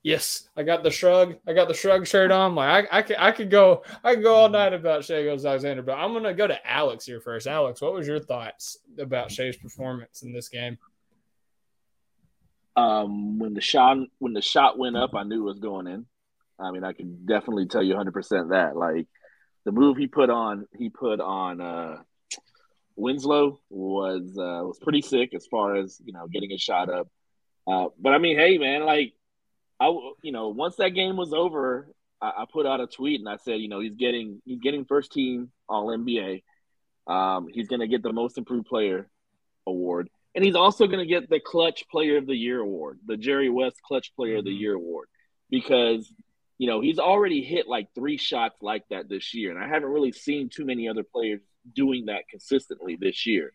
Yes, I got the shrug. I got the shrug shirt on. Like I, I could, I could go. I could go all night about Shai Gilgeous Alexander, but I'm gonna go to Alex here first. Alex, what was your thoughts about Shai's performance in this game? um when the shot when the shot went up, I knew it was going in. I mean, I can definitely tell you 100 percent that. Like the move he put on, he put on uh Winslow was uh, was pretty sick as far as you know getting a shot up. Uh, but I mean, hey man, like I you know once that game was over, I, I put out a tweet and I said, you know, he's getting he's getting first team All NBA. Um, he's going to get the Most Improved Player award, and he's also going to get the Clutch Player of the Year award, the Jerry West Clutch Player of the Mhm. Year award, because you know he's already hit like three shots like that this year, and I haven't really seen too many other players doing that consistently this year.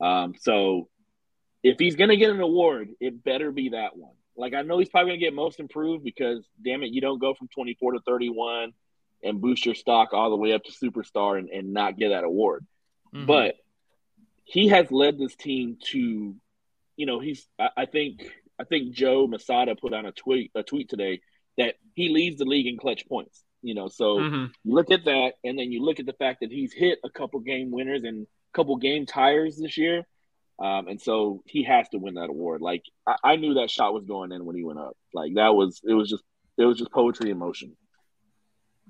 Um, so if he's gonna get an award, it better be that one. Like I know he's probably gonna get most improved because damn it, you don't go from 24 to 31 and boost your stock all the way up to superstar and, and not get that award. Mhm. But he has led this team to, you know, he's I, I think I think Joe Mussatto put on a tweet a tweet today that he leads the league in clutch points. You know, so Mhm. you look at that, and then you look at the fact that he's hit a couple game winners and a couple game tires this year, um, and so he has to win that award. Like I, I knew that shot was going in when he went up. Like that was it was just it was just poetry in motion.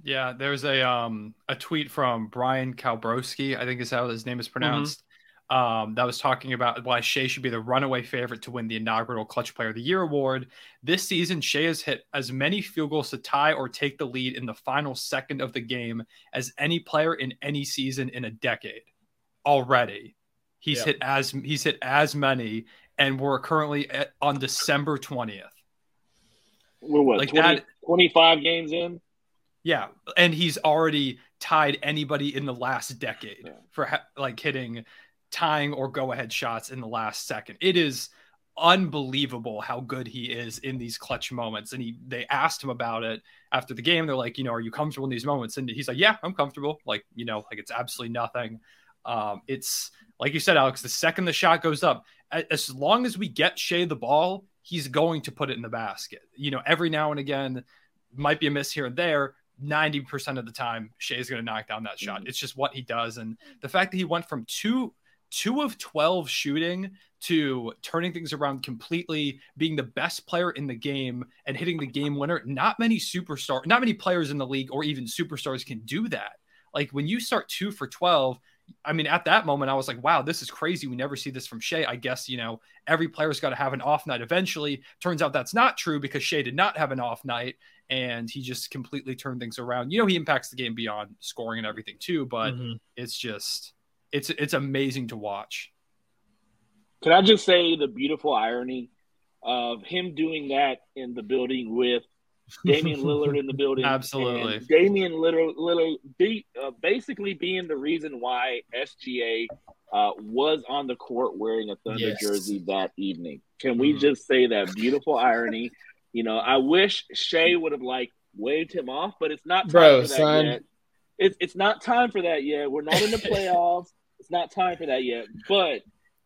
Yeah, there's a um a tweet from Brian Kalbrowski, I think is how his name is pronounced. Um, that was talking about why Shai should be the runaway favorite to win the inaugural Clutch Player of the Year award. This season, Shai has hit as many field goals to tie or take the lead in the final second of the game as any player in any season in a decade. Already, he's Yeah. hit as he's hit as many, and we're currently at, on December twentieth. We're what Like 20, that- 25 games in. Yeah, and he's already tied anybody in the last decade Yeah. for ha- like hitting tying or go ahead shots in the last second. It is unbelievable how good he is in these clutch moments. And he they asked him about it after the game. They're like, you know, are you comfortable in these moments? And he's like, yeah, I'm comfortable. Like, you know, like it's absolutely nothing. Um, it's like you said, Alex, the second the shot goes up, as long as we get Shai the ball, he's going to put it in the basket. You know, every now and again, might be a miss here and there. 90% of the time, Shai's going to knock down that shot. Mm-hmm. It's just what he does. And the fact that he went from two, two of 12 shooting to turning things around completely, being the best player in the game and hitting the game winner. Not many superstar, not many players in the league or even superstars can do that. Like when you start two for 12, I mean, at that moment, I was like, wow, this is crazy. We never see this from Shai. I guess, you know, every player's got to have an off night eventually. Turns out that's not true because Shai did not have an off night and he just completely turned things around. You know, he impacts the game beyond scoring and everything too, but Mhm. it's just, it's, it's amazing to watch. Can I just say the beautiful irony of him doing that in the building with Damian Lillard in the building? Absolutely. Damian Lillard, Lillard be, uh, basically being the reason why SGA uh, was on the court wearing a Thunder Yes. jersey that evening. Can we Mhm. just say that beautiful irony? You know, I wish Shea would have like waved him off, but it's not time Bro, for that son. yet. It's it's not time for that yet. We're not in the playoffs. [LAUGHS] it's not time for that yet. But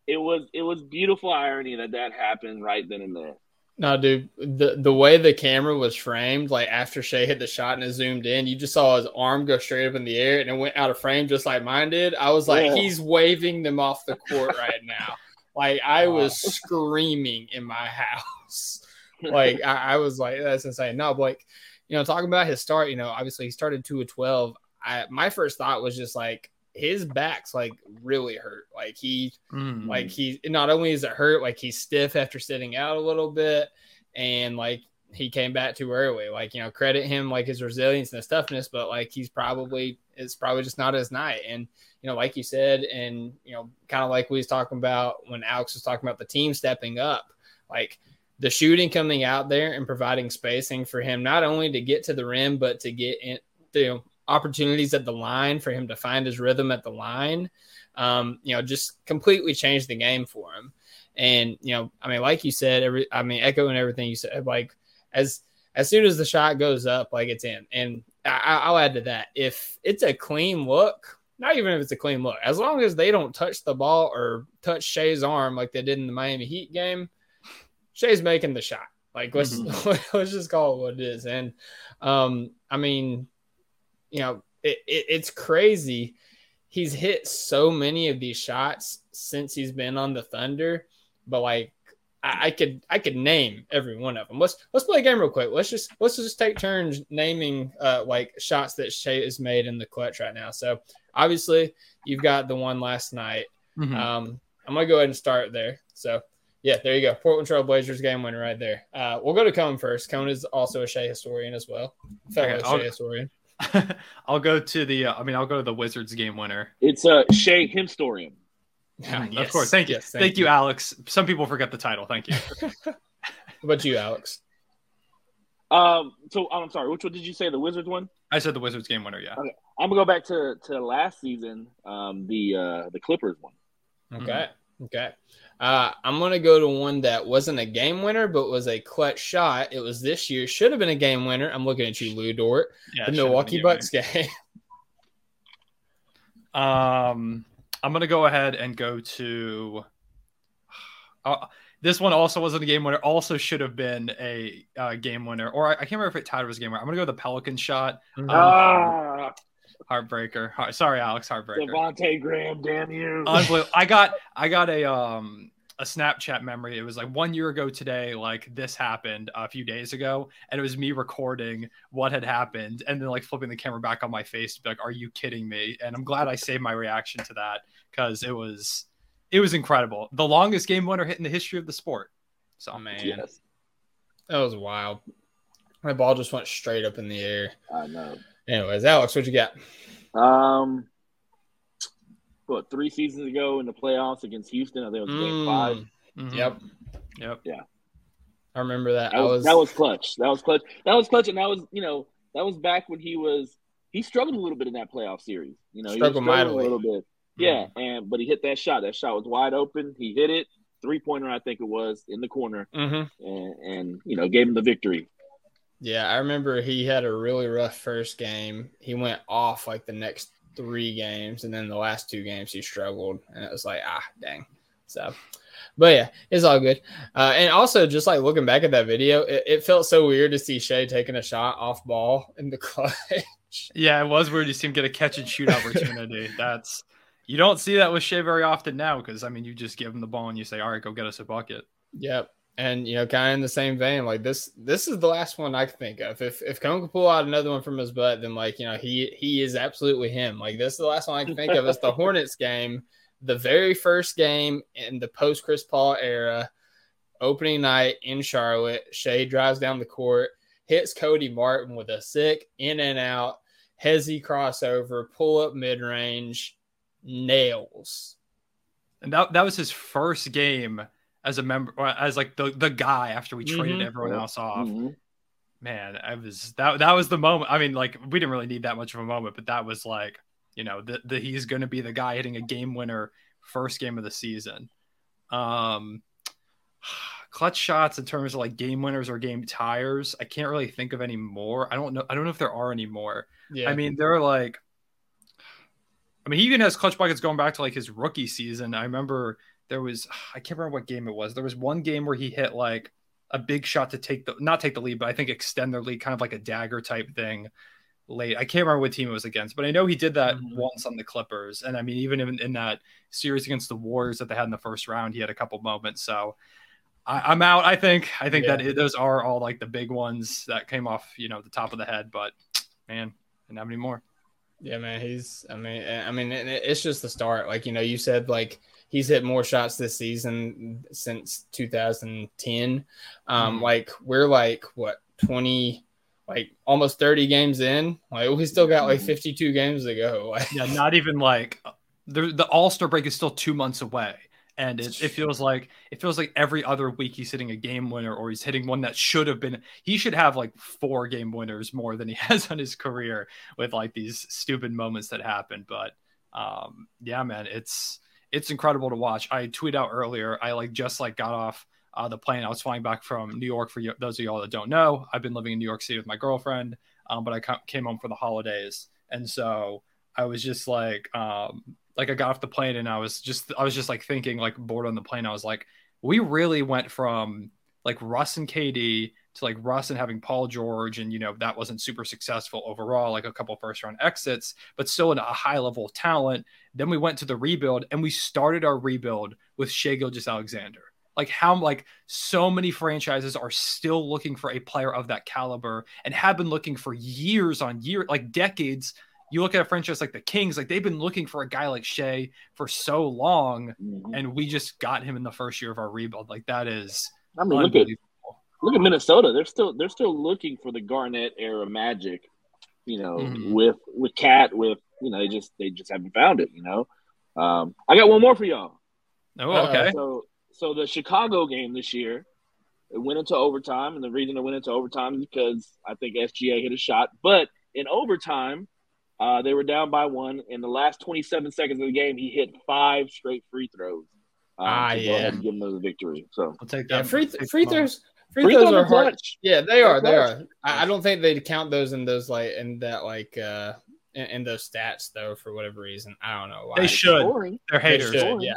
it was it was beautiful irony that that happened right then and there. No, dude, the the way the camera was framed, like after Shai hit the shot and it zoomed in, you just saw his arm go straight up in the air and it went out of frame just like mine did. I was like, Yeah. he's waving them off the court [LAUGHS] right now. Like I Wow. was screaming in my house. [LAUGHS] Like I, I was like, that's insane. No, but like, you know, talking about his start, you know, obviously he started two of twelve. I my first thought was just like his back's like really hurt. Like he Mm. like he not only is it hurt, like he's stiff after sitting out a little bit, and like he came back too early. Like you know, credit him like his resilience and his toughness, but like he's probably it's probably just not his night. And you know, like you said, and you know, kind of like we was talking about when Alex was talking about the team stepping up, like the shooting coming out there and providing spacing for him not only to get to the rim but to get in you know opportunities at the line for him to find his rhythm at the line um, you know, just completely changed the game for him. And you know, I mean, like you said, every I mean, echoing everything you said, like as as soon as the shot goes up, like it's in. And I, I'll add to that, if it's a clean look, not even if it's a clean look, as long as they don't touch the ball or touch Shai's arm like they did in the Miami Heat game, Shai's making the shot. Like let's [LAUGHS] let's just call it what it is. And um, I mean, you know, it, it, it's crazy. He's hit so many of these shots since he's been on the Thunder, but like I, I could I could name every one of them. Let's let's play a game real quick. Let's just let's just take turns naming uh like shots that Shai has made in the clutch right now. So obviously you've got the one last night. Mhm. Um, I'm gonna go ahead and start there. So yeah, there you go. Portland Trail Blazers game winner right there. Uh, we'll go to Cone first. Cone is also a Shai historian as well. Fellow Shai historian. [LAUGHS] I'll go to the. Uh, I mean, I'll go to the Wizards game winner. It's a uh, Shai Himstorian. Mm, Yes, Of course, thank you, yes, thank, you, Alex. Some people forget the title. Thank you. [LAUGHS] [LAUGHS] What about you, Alex? Um, so I'm sorry, which one did you say? The Wizards one? I said the Wizards game winner. Yeah. I'm gonna go back to to last season, um, the uh the Clippers one. Okay. Okay. Uh, I'm going to go to one that wasn't a game winner, but was a clutch shot. It was this year. Should have been a game winner. I'm looking at you, Lu Dort. Yeah, the it should've been Milwaukee Bucks game. [LAUGHS] Um, I'm gonna go ahead and go to. Uh, this one also wasn't a game winner. Also should have been a uh, game winner, or I, I can't remember if it tied or was a game winner. I'm gonna go with the Pelican shot. Mhm. Ah, Heartbreaker. Heart- Sorry, Alex. Heartbreaker. Devonte' Graham, damn you. Unbelievable. I got [LAUGHS] I got a um a Snapchat memory. It was like one year ago today, like this happened a few days ago, and it was me recording what had happened and then like flipping the camera back on my face to be like, "Are you kidding me?" And I'm glad I saved my reaction to that because it was it was incredible. The longest game winner hit in the history of the sport. So Oh, man. Yes, That was wild. My ball just went straight up in the air. I know. Anyways, Alex, what you got? Um, what three seasons ago in the playoffs against Houston? I think it was game five. Mm, mhm. Yep. Yep. Yeah. I remember that. That I was, was, that was clutch. That was clutch. That was clutch, and that was you know that was back when he was he struggled a little bit in that playoff series. You know, he was Struggled mightily. a little bit. Yeah, and but he hit that shot. That shot was wide open. He hit it three pointer, I think it was in the corner, Mhm. and, and you know gave him the victory. Yeah, I remember he had a really rough first game. He went off like the next three games, and then the last two games he struggled, and it was like, ah, dang. So, but yeah, it's all good. Uh, and also, just like looking back at that video, it, it felt so weird to see Shai taking a shot off ball in the [LAUGHS] clutch. Yeah, it was weird to see him get a catch and shoot opportunity. [LAUGHS] That's you don't see that with Shai very often now because I mean you just give him the ball and you say, "All right, go get us a bucket." Yep. And you know, kind of in the same vein, like this, this is the last one I can think of. If if Cone could pull out another one from his butt, then like you know, he he is absolutely him. Like this is the last one I can think of. It's the [LAUGHS] Hornets game, the very first game in the post Chris Paul era, opening night in Charlotte. Shai drives down the court, hits Cody Martin with a sick in and out, hezzy crossover, pull up mid range, nails. And that that was his first game as a member, or as like the the guy after we traded Mhm. everyone else off. Mhm. Man, I was that that was the moment. I mean, like we didn't really need that much of a moment, but that was like you know the, the he's going to be the guy hitting a game winner first game of the season. Um, [SIGHS] clutch shots in terms of like game winners or game tires. I can't really think of any more. I don't know. I don't know if there are any more. Yeah. I mean, there are like, I mean, he even has clutch buckets going back to like his rookie season. I remember there was, I can't remember what game it was. There was one game where he hit like a big shot to take the, not take the lead, but I think extend their lead, kind of like a dagger type thing late. I can't remember what team it was against, but I know he did that Mhm. once on the Clippers. And I mean, even in, in that series against the Warriors that they had in the first round, he had a couple moments. So I, I'm out. I think, I think Yeah. that it, those are all like the big ones that came off, you know, the top of the head, but man, didn't have any more. Yeah, man, he's. I mean, I mean, it's just the start. Like you know, you said like he's hit more shots this season since 2010. Um, Mhm. like we're like what 20, like almost 30 games in. Like we still got like Mhm. 52 games to go. Like, Yeah, not even like the the All Star break is still two months away, and it, it feels like it feels like every other week he's hitting a game winner or he's hitting one that should have been. He should have like four game winners more than he [LAUGHS] has on his career with like these stupid moments that happen. But um, yeah, man, it's it's incredible to watch. I tweeted out earlier. I like just like got off uh, the plane. I was flying back from New York. For y- those of y'all that don't know, I've been living in New York City with my girlfriend, um, but I ca- came home for the holidays, and so I was just like, um, like I got off the plane and I was just, I was just like thinking, like bored on the plane. I was like, we really went from like Russ and KD to like Russ and having Paul George, and you know that wasn't super successful overall, like a couple first round exits, but still in a high level of talent. Then we went to the rebuild, and we started our rebuild with Shai Gilgeous Alexander. Like how like so many franchises are still looking for a player of that caliber and have been looking for years on year, like decades. You look at a franchise like the Kings, like they've been looking for a guy like Shai for so long, Mhm. and we just got him in the first year of our rebuild. Like that is I mean, look at. Look at Minnesota. They're still they're still looking for the Garnett era magic. You know, Mhm. with with Cat, with you know, they just they just haven't found it. You know, um, I got one more for y'all. Oh, Uh, okay. So so the Chicago game this year, it went into overtime, and the reason it went into overtime is because I think SGA hit a shot. But in overtime, uh, they were down by one. In the last 27 seconds of the game, he hit five straight free throws. Ah, to go yeah. ahead and give them the victory. So I'll take that. Yeah, free I'll free throws. Free, free throws throws are are hard. clutch. Yeah, they are. They clutch. are. I, I don't think they'd count those in those like in that like uh in, in those stats though for whatever reason. I don't know why. They should. They're They haters. should, yeah.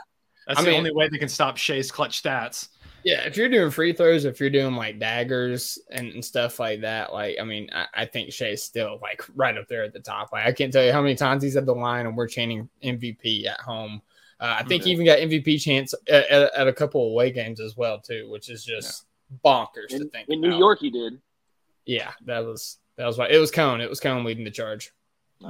That's I the mean- only way they can stop Shai's clutch stats. Yeah, if you're doing free throws, if you're doing like daggers and, and stuff like that, like I mean, I, I think Shai's still like right up there at the top. Like I can't tell you how many times he's at the line and we're chanting MVP at home. Uh, I think he even got MVP chance at, at, at a couple of away games as well too, which is just bonkers to think. in New. York, he did. yeah, that was that was right. It was Cone. It was Cone leading the charge.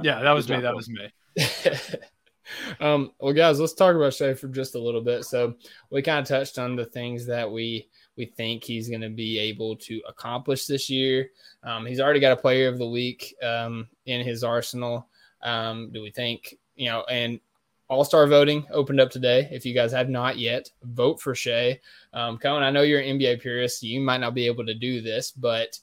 Yeah, that was Good me. That was me. [LAUGHS] um, well, guys, let's talk about Shai for just a little bit. So we kind of touched on the things that we we think he's going to be able to accomplish this year. Um, he's already got a Player of the Week um, in his arsenal. Um, do we think you know? And All Star voting opened up today. If you guys have not yet, vote for Shai. Um, Cohen, I know you're an NBA purist. So you might not be able to do this, but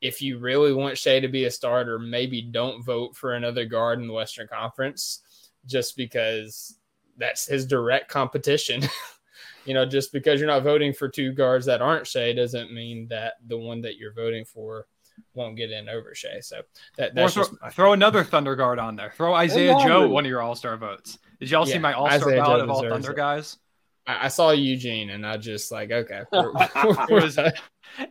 if you really want Shai to be a starter, maybe don't vote for another guard in the Western Conference just because that's his direct competition. [LAUGHS] you know, just because you're not voting for two guards that aren't Shai doesn't mean that the one that you're voting for won't get in over Shai. So that, Or throw, just throw another Thunder guard on there. Throw Isaiah Joe one of your All Star votes. Did y'all see my All Star Isaiah ballot of all Thunder it. guys? I, I saw Eugene and I just like, okay. [LAUGHS] [LAUGHS] It was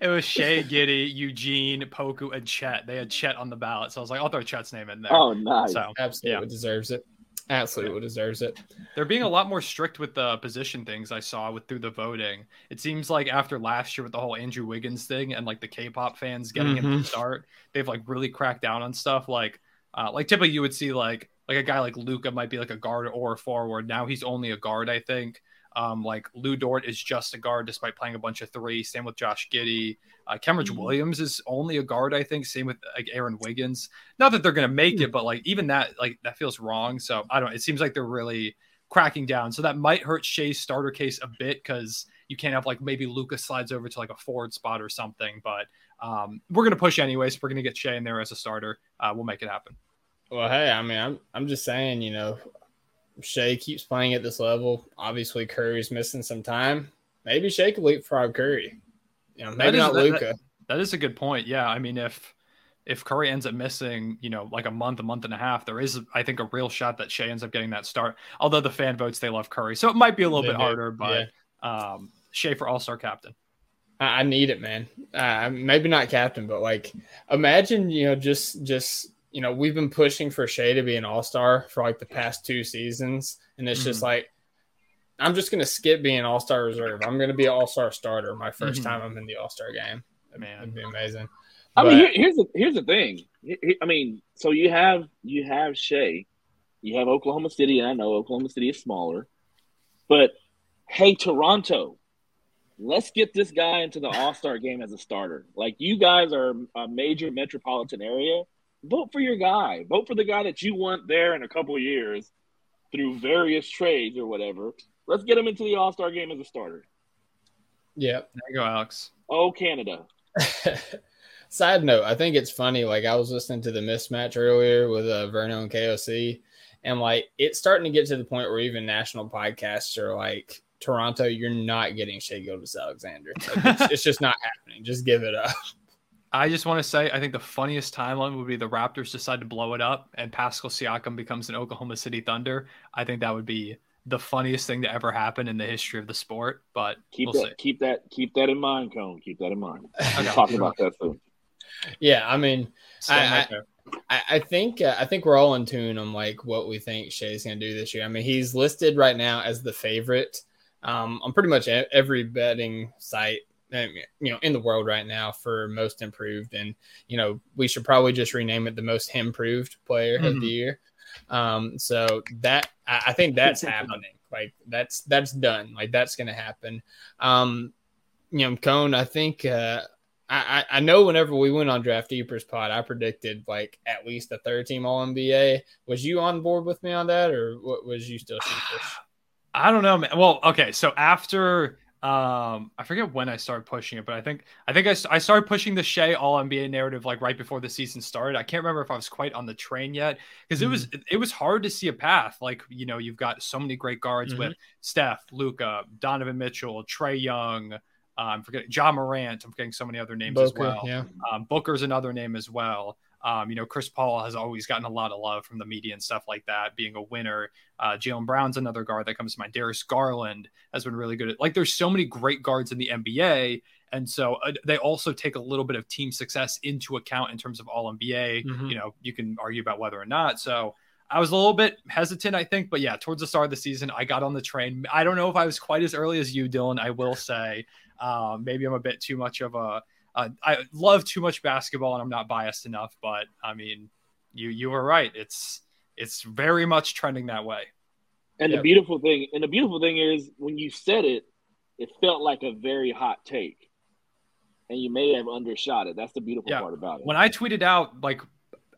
it was Shai, Giddey, Eugene, Poku, and Chet. They had Chet on the ballot, so I was like, I'll throw Chet's name in there. Oh, nice. So absolutely Yeah. deserves it. Absolutely deserves it. they're being a lot more strict with the position things I saw with through the voting. It seems like after last year with the whole Andrew Wiggins thing and like the K-pop fans getting him Mhm. to start, they've like really cracked down on stuff. Like, uh, like typically you would see like like a guy like Luka might be like a guard or a forward. Now he's only a guard, I think. Um, like Lu Dort is just a guard despite playing a bunch of three. Same with Josh Giddey. Uh, Kenrich Mhm. Williams is only a guard, I think. Same with like Aaron Wiggins. Not that they're gonna make it, but like even that, like that feels wrong. So I don't. It seems like they're really cracking down. So that might hurt Shai's starter case a bit because you can't have like maybe Lucas slides over to like a forward spot or something. But um, we're gonna push anyways. We're gonna get Shai in there as a starter. Uh, we'll make it happen. Well, hey, I mean, I'm I'm just saying, you know, Shai keeps playing at this level. Obviously, Curry's missing some time. Maybe Shai could leapfrog Curry. You know, maybe is- not that- Luka. That is a good point. Yeah, I mean if if Curry ends up missing, you know, like a month, a month and a half, there is, I think, a real shot that Shai ends up getting that start. Although the fan votes they love Curry, so it might be a little They bit do, harder. But um, Shai for All Star captain. I, I need it, man. Uh, maybe not captain, but like, imagine you know, just just you know, we've been pushing for Shai to be an All Star for like the past two seasons, and it's just Mhm. like. I'm just gonna skip being All Star reserve. I'm gonna be an All Star starter my 1st Mhm. time I'm in the All Star game. Man. It'd be amazing. I But- mean, here, here's the here's the thing. I mean, so you have you have Shai, you have Oklahoma City, and I know Oklahoma City is smaller, but hey, Toronto, let's get this guy into the All Star game as a starter. Like you guys are a major metropolitan area. Vote for your guy. Vote for the guy that you want there in a couple of years through various trades or whatever. Let's get him into the All Star game as a starter. yeah, There you go, Alex. Oh, Canada. [LAUGHS] Side note, I think it's funny. Like I was listening to the mismatch earlier with uh, Verno and KOC, and like it's starting to get to the point where even national podcasts are like, "Toronto, you're not getting Shai Gilgeous Alexander. Like, it's, it's just not happening. Just give it up." [LAUGHS] I just want to say, I think the funniest timeline would be the Raptors decide to blow it up and Pascal Siakam becomes an Oklahoma City Thunder. I think that would be the funniest thing to ever happen in the history of the sport. But Keep we'll that see. keep that keep that in mind, Cone. Keep that in mind. [LAUGHS] We'll Okay. talk about that soon. Yeah, I mean, Stand I- I, I think uh, I think we're all in tune on like what we think Shai's going to do this year. I mean, he's listed right now as the favorite um, on pretty much e- every betting site you know in the world right now for most improved, and you know we should probably just rename it the most improved player of Mhm. the year. Um, so that I, I think that's happening. Like that's that's done. Like that's going to happen. Um, you know, Cone. I think. Uh, I, I I know whenever we went on Draft Deepers pod, I predicted like at least a third team All NBA. Was you on board with me on that, or what was you still sheepish? [SIGHS] I don't know, man. Well, okay. So after Um, I forget when I started pushing it, but I think I think i, I started pushing the Shai All NBA narrative like right before the season started. I can't remember if I was quite on the train yet because it was it was hard to see a path. Like you know, you've got so many great guards with Steph, Luka, Donovan Mitchell, Trae Young. Uh, I'm forgetting Ja Morant. I'm forgetting so many other names as well. yeah. Um, Booker's another name as well. Um, you know, Chris Paul has always gotten a lot of love from the media and stuff like that, being a winner. Uh, Jaylen Brown's another guard that comes to mind. Darius Garland has been really good at like. There's so many great guards in the NBA, and so uh, they also take a little bit of team success into account in terms of All NBA. Mhm. You know, you can argue about whether or not. So I was a little bit hesitant, I think, but yeah, towards the start of the season, I got on the train. I don't know if I was quite as early as you, Dylan. I will say, um, maybe I'm a bit too much of a. Uh, I love too much basketball, and I'm not biased enough. But I mean, you you were right. It's it's very much trending that way. And Yep. the beautiful thing, and the beautiful thing is when you said it, it felt like a very hot take, and you may have undershot it. That's the beautiful Yeah. part about it. When I tweeted out like.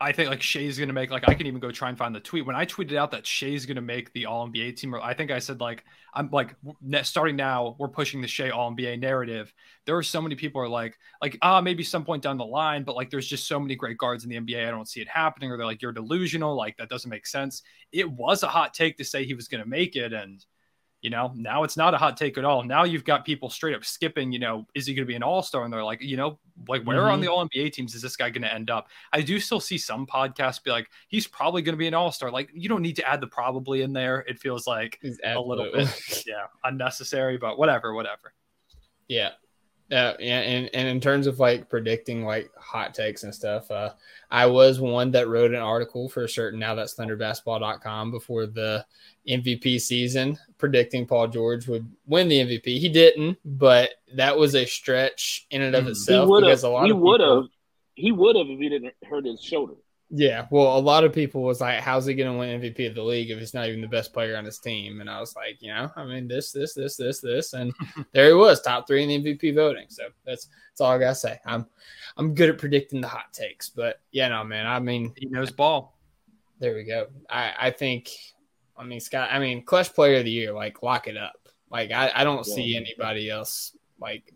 I think like Shai's gonna make like I can even go try and find the tweet when I tweeted out that Shai's gonna make the All NBA team. I think I said like I'm like starting now we're pushing the Shai All NBA narrative. There are so many people are like like ah maybe some point down the line, but like there's just so many great guards in the NBA. I don't see it happening, or they're like you're delusional. Like that doesn't make sense. It was a hot take to say he was gonna make it, and you know now it's not a hot take at all. Now you've got people straight up skipping. You know is he gonna be an All Star? And they're like you know like where on mm-hmm. the All NBA teams is this guy gonna end up? I do still see some podcasts be like, he's probably going to be an all star. Like, you don't need to add the probably in there. It feels like a little bit, [LAUGHS] yeah, unnecessary, but whatever, whatever. Yeah. Yeah, yeah, and, and in terms of like predicting like hot takes and stuff, uh, I was one that wrote an article for certain now that's thunderbasketball.com before the MVP season predicting Paul George would win the MVP. He didn't, but that was a stretch in and of Mhm. Itself because a lot He of would have He would have if he didn't hurt his shoulder. Yeah, well, a lot of people was like, "How's he going to win MVP of the league if he's not even the best player on his team?" And I was like, you know, I mean, this, this, this, this, this, and [LAUGHS] there he was, top three in the MVP voting. So that's that's all I gotta say. I'm I'm good at predicting the hot takes, but yeah, no, man. I mean, He knows ball. there we go. I I think, I mean, Scott. I mean, clutch player of the year, like lock it up. Like I I don't see anybody else like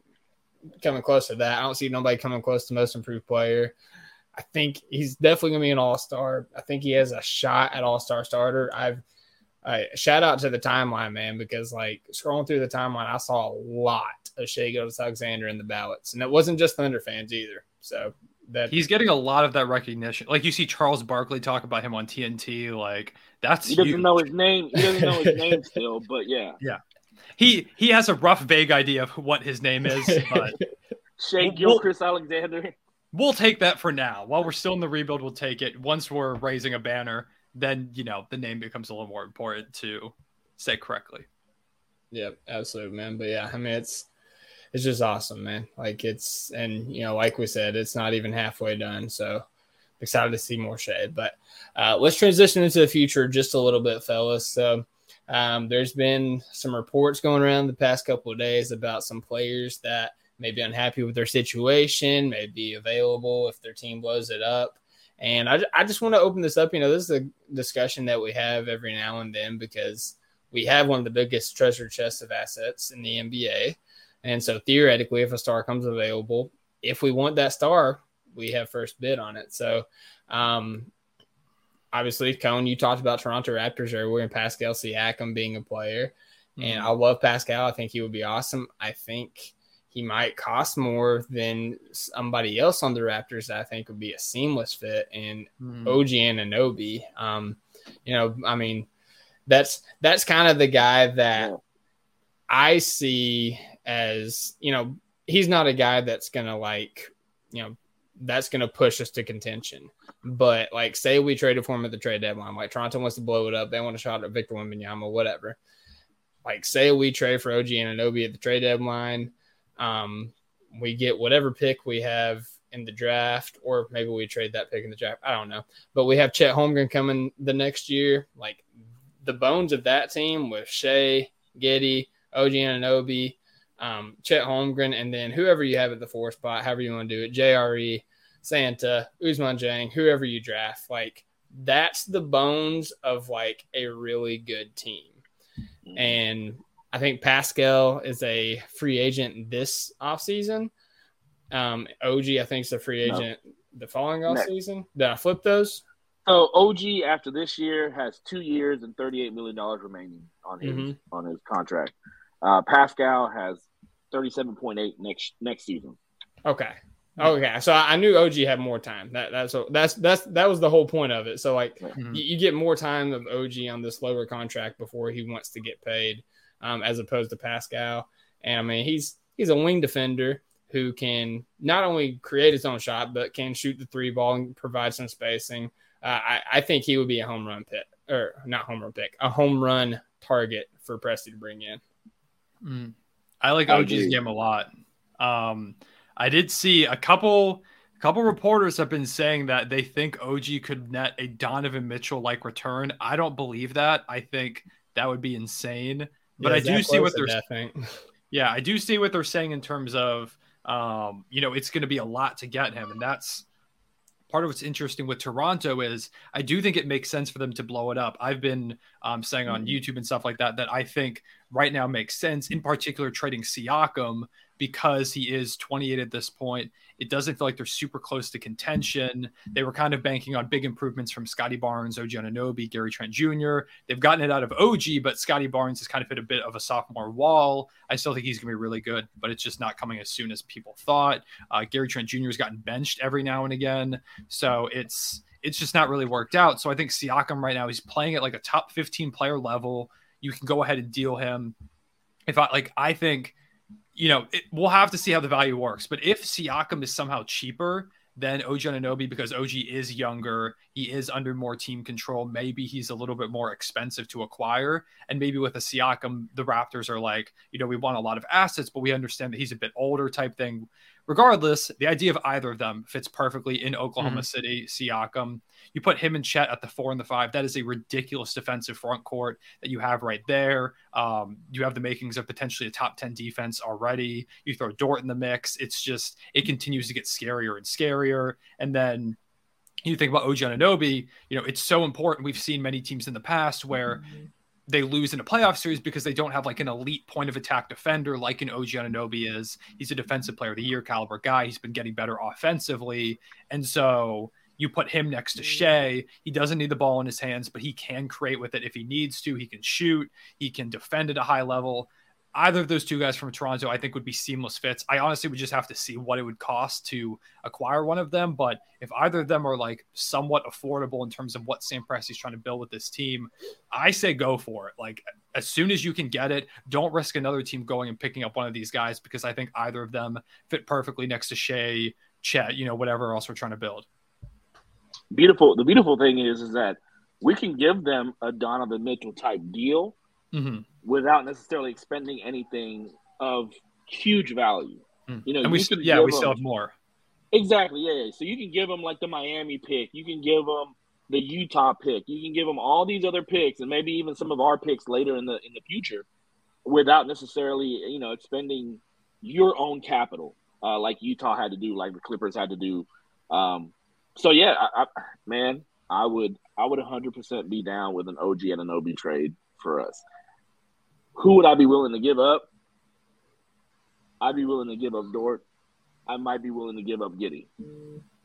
coming close to that. I don't see nobody coming close to most improved player. I think he's definitely gonna be an all star. I think he has a shot at all star starter. I've I shout out to the timeline, man, because like scrolling through the timeline, I saw a lot of Shai Gilgeous Alexander in the ballots, and it wasn't just Thunder fans either. So that He's getting a lot of that recognition. Like you see Charles Barkley talk about him on TNT. Like that's He doesn't huge. know his name. He doesn't know his [LAUGHS] name still, but yeah. Yeah. He he has a rough, vague idea of what his name is, but [LAUGHS] Shai Well, Gilchrist Alexander. We'll take that for now. While we're still in the rebuild, we'll take it. Once we're raising a banner, then you know the name becomes a little more important to say correctly. Yep, absolutely, man. But yeah, I mean, it's it's just awesome, man. Like it's and you know, like we said, it's not even halfway done. So excited to see more shade. But uh, let's transition into the future just a little bit, fellas. So um, there's been some reports going around the past couple of days about some players that may be unhappy with their situation, may be available if their team blows it up. And I, I just want to open this up. You know, this is a discussion that we have every now and then because we have one of the biggest treasure chests of assets in the NBA. And so theoretically, if a star comes available, if we want that star, we have first bid on it. So um, obviously, Cone, you talked about Toronto Raptors earlier and Pascal Siakam being a player. And I love Pascal. I think he would be awesome. I think he might cost more than somebody else on the Raptors that I think would be a seamless fit. And Mhm. OG Anunoby. Um, you know, I mean, that's that's kind of the guy that Yeah. I see as you know, he's not a guy that's gonna like, you know, that's gonna push us to contention. But like, say we traded for him at the trade deadline, like Toronto wants to blow it up, they want a shot at Victor Wembanyama, whatever. Like, say we trade for OG Anunoby at the trade deadline, um, we get whatever pick we have in the draft, or maybe we trade that pick in the draft. I don't know. But we have Chet Holmgren coming the next year. Like the bones of that team with Shai, Giddey, OG Anunoby, um, Chet Holmgren, and then whoever you have at the four spot, however you want to do it, JRE, Santa, Ousmane Dieng, whoever you draft. Like that's the bones of like a really good team. And I think Pascal is a free agent this offseason. Um, OG, I think, is a free No. agent the following off season. Did I flip those? So OG after this year has two years and thirty eight million dollars remaining on his Mhm. on his contract. Uh, Pascal has thirty seven point eight next next season. Okay. Okay. So I knew OG had more time. That that's that's that's that was the whole point of it. So like Mhm. you, you get more time of OG on this lower contract before he wants to get paid, um, as opposed to Pascal. And I mean, he's he's a wing defender who can not only create his own shot but can shoot the three ball and provide some spacing. Uh, I, I think he would be a home run pick, or not home run pick, a home run target for Presti to bring in. Mm. I like OG's agree. game a lot. Um, I did see a couple a couple reporters have been saying that they think OG could net a Donovan Mitchell like return. I don't believe that. I think that would be insane. But Yeah, I do see what they're that, I think. yeah, I do see what they're saying in terms of um, you know, it's going to be a lot to get him and that's part of what's interesting with Toronto is I do think it makes sense for them to blow it up. I've been um, saying on YouTube and stuff like that that I think right now makes sense. In particular, trading Siakam because he is 28 at this point. It doesn't feel like they're super close to contention. They were kind of banking on big improvements from Scottie Barnes, OG Anunoby, Gary Trent Jr. They've gotten it out of OG, but Scottie Barnes has kind of hit a bit of a sophomore wall. I still think he's going to be really good, but it's just not coming as soon as people thought. Uh, Gary Trent Jr. has gotten benched every now and again, so it's it's just not really worked out. So I think Siakam right now he's playing at like a top 15 player level. You can go ahead and deal him. If I like, I think you know it, we'll have to see how the value works. But if Siakam is somehow cheaper than OG Anunoby because OG is younger, he is under more team control. Maybe he's a little bit more expensive to acquire, and maybe with a Siakam, the Raptors are like, you know, we want a lot of assets, but we understand that he's a bit older, type thing. Regardless, the idea of either of them fits perfectly in Oklahoma City. Siakam, you put him and Chet at the four and the five. That is a ridiculous defensive front court that you have right there. Um, you have the makings of potentially a top 10 defense already. You throw Dort in the mix. It's just, it continues to get scarier and scarier. And then you think about OG Anunoby, you know, it's so important. We've seen many teams in the past where they lose in a playoff series because they don't have like an elite point of attack defender like an OG Anunoby is. He's a defensive player of the year caliber guy. He's been getting better offensively. And so you put him next to mm-hmm. Shai. He doesn't need the ball in his hands, but he can create with it if he needs to. He can shoot, he can defend at a high level. Either of those two guys from Toronto, I think, would be seamless fits. I honestly would just have to see what it would cost to acquire one of them. But if either of them are like somewhat affordable in terms of what Sam Presti's trying to build with this team, I say go for it. Like as soon as you can get it, don't risk another team going and picking up one of these guys because I think either of them fit perfectly next to Shai, Chet, you know, whatever else we're trying to build. Beautiful. The beautiful thing is, is that we can give them a Donovan Mitchell type deal Mm-hmm. without necessarily expending anything of huge value. You know, and we you still, yeah, we still have more. Exactly. Yeah. yeah. So you can give them like the Miami pick. You can give them the Utah pick. You can give them all these other picks, and maybe even some of our picks later in the in the future, without necessarily you know expending your own capital, uh, like Utah had to do, like the Clippers had to do. Um, so yeah, I, I, man, I would I would 100 percent be down with an OG and an OB trade for us. Who would I be willing to give up? I'd be willing to give up Dort. I might be willing to give up Giddey.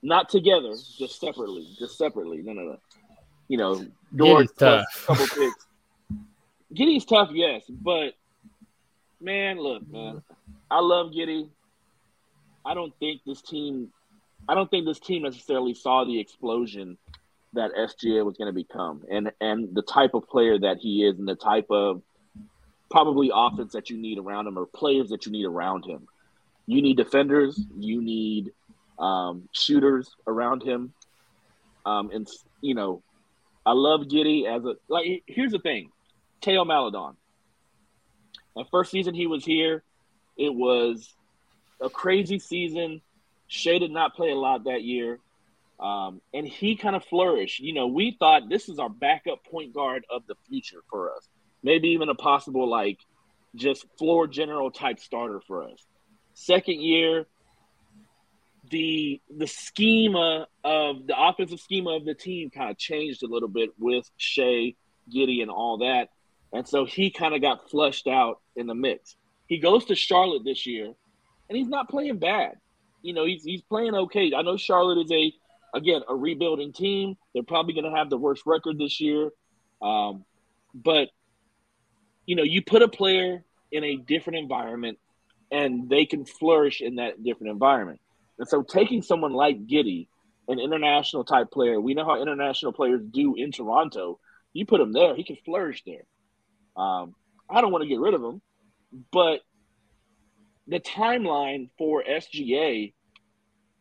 Not together, just separately. Just separately. No, no, no. You know, Dort Giddey's tough. a couple picks. Giddey's tough, yes, but man, look, man, I love Giddey. I don't think this team. I don't think this team necessarily saw the explosion that SGA was going to become, and and the type of player that he is, and the type of probably offense that you need around him, or players that you need around him. You need defenders. You need um, shooters around him. Um, and you know, I love Giddey as a like. Here's the thing, Theo Maledon. The first season he was here, it was a crazy season. Shai did not play a lot that year. Um, and he kind of flourished. You know, we thought this is our backup point guard of the future for us. Maybe even a possible like just floor general type starter for us. Second year, the the schema of the offensive schema of the team kind of changed a little bit with Shai, Giddey, and all that. And so he kind of got flushed out in the mix. He goes to Charlotte this year, and he's not playing bad. You know, he's he's playing okay. I know Charlotte is a again a rebuilding team. They're probably going to have the worst record this year, um, but you know, you put a player in a different environment, and they can flourish in that different environment. And so, taking someone like Giddey, an international type player, we know how international players do in Toronto. You put him there, he can flourish there. Um, I don't want to get rid of him, but the timeline for SGA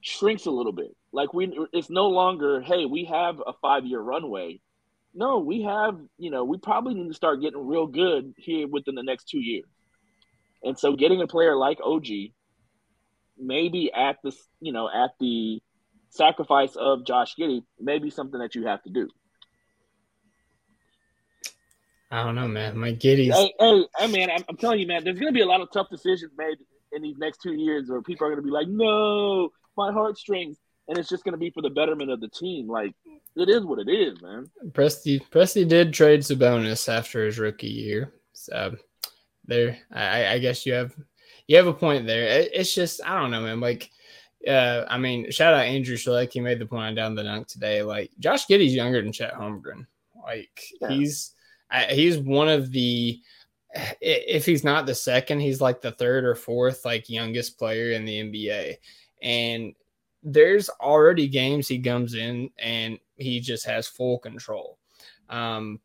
shrinks a little bit. Like we, it's no longer, hey, we have a five year runway. No, we have, you know, we probably need to start getting real good here within the next two years. And so, getting a player like OG, maybe at the, you know, at the sacrifice of Josh Giddey, may be something that you have to do. I don't know, man. My Giddey's Hey, hey, hey man, I'm, I'm telling you, man, there's going to be a lot of tough decisions made in these next two years where people are going to be like, no, my heartstrings. And it's just going to be for the betterment of the team. Like, it is what it is, man. Presti Presti did trade Sabonis after his rookie year, so there. I, I guess you have you have a point there. It, it's just I don't know, man. Like, uh, I mean, shout out Andrew Schleck. He made the point on Down to Dunk today. Like, Josh Giddey's younger than Chet Holmgren. Like, Yeah. he's I, he's one of the if he's not the second, he's like the third or fourth like youngest player in the NBA. And there's already games he comes in and he just has full control. Um,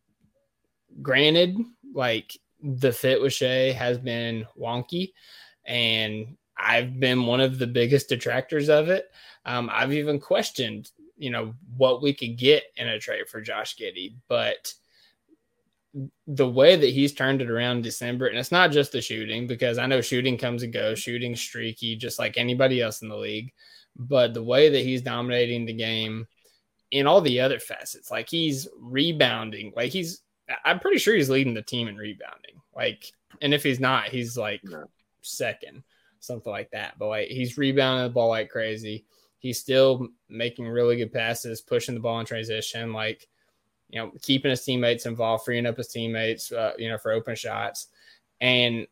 granted, like the fit with Shai has been wonky, and I've been one of the biggest detractors of it. Um, I've even questioned, you know, what we could get in a trade for Josh Giddey, but the way that he's turned it around December, and it's not just the shooting, because I know shooting comes and goes, shooting streaky, just like anybody else in the league. But the way that he's dominating the game in all the other facets, like he's rebounding, like he's, I'm pretty sure he's leading the team in rebounding. Like, and if he's not, he's like second, something like that. But like, he's rebounding the ball like crazy. He's still making really good passes, pushing the ball in transition, like, you know, keeping his teammates involved, freeing up his teammates, uh, you know, for open shots. And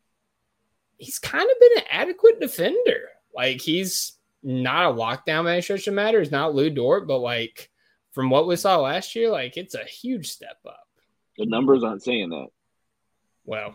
he's kind of been an adequate defender. Like he's not a lockdown by any stretch of matter. He's not Lu Dort, but like from what we saw last year, like it's a huge step up. The numbers aren't saying that. Well,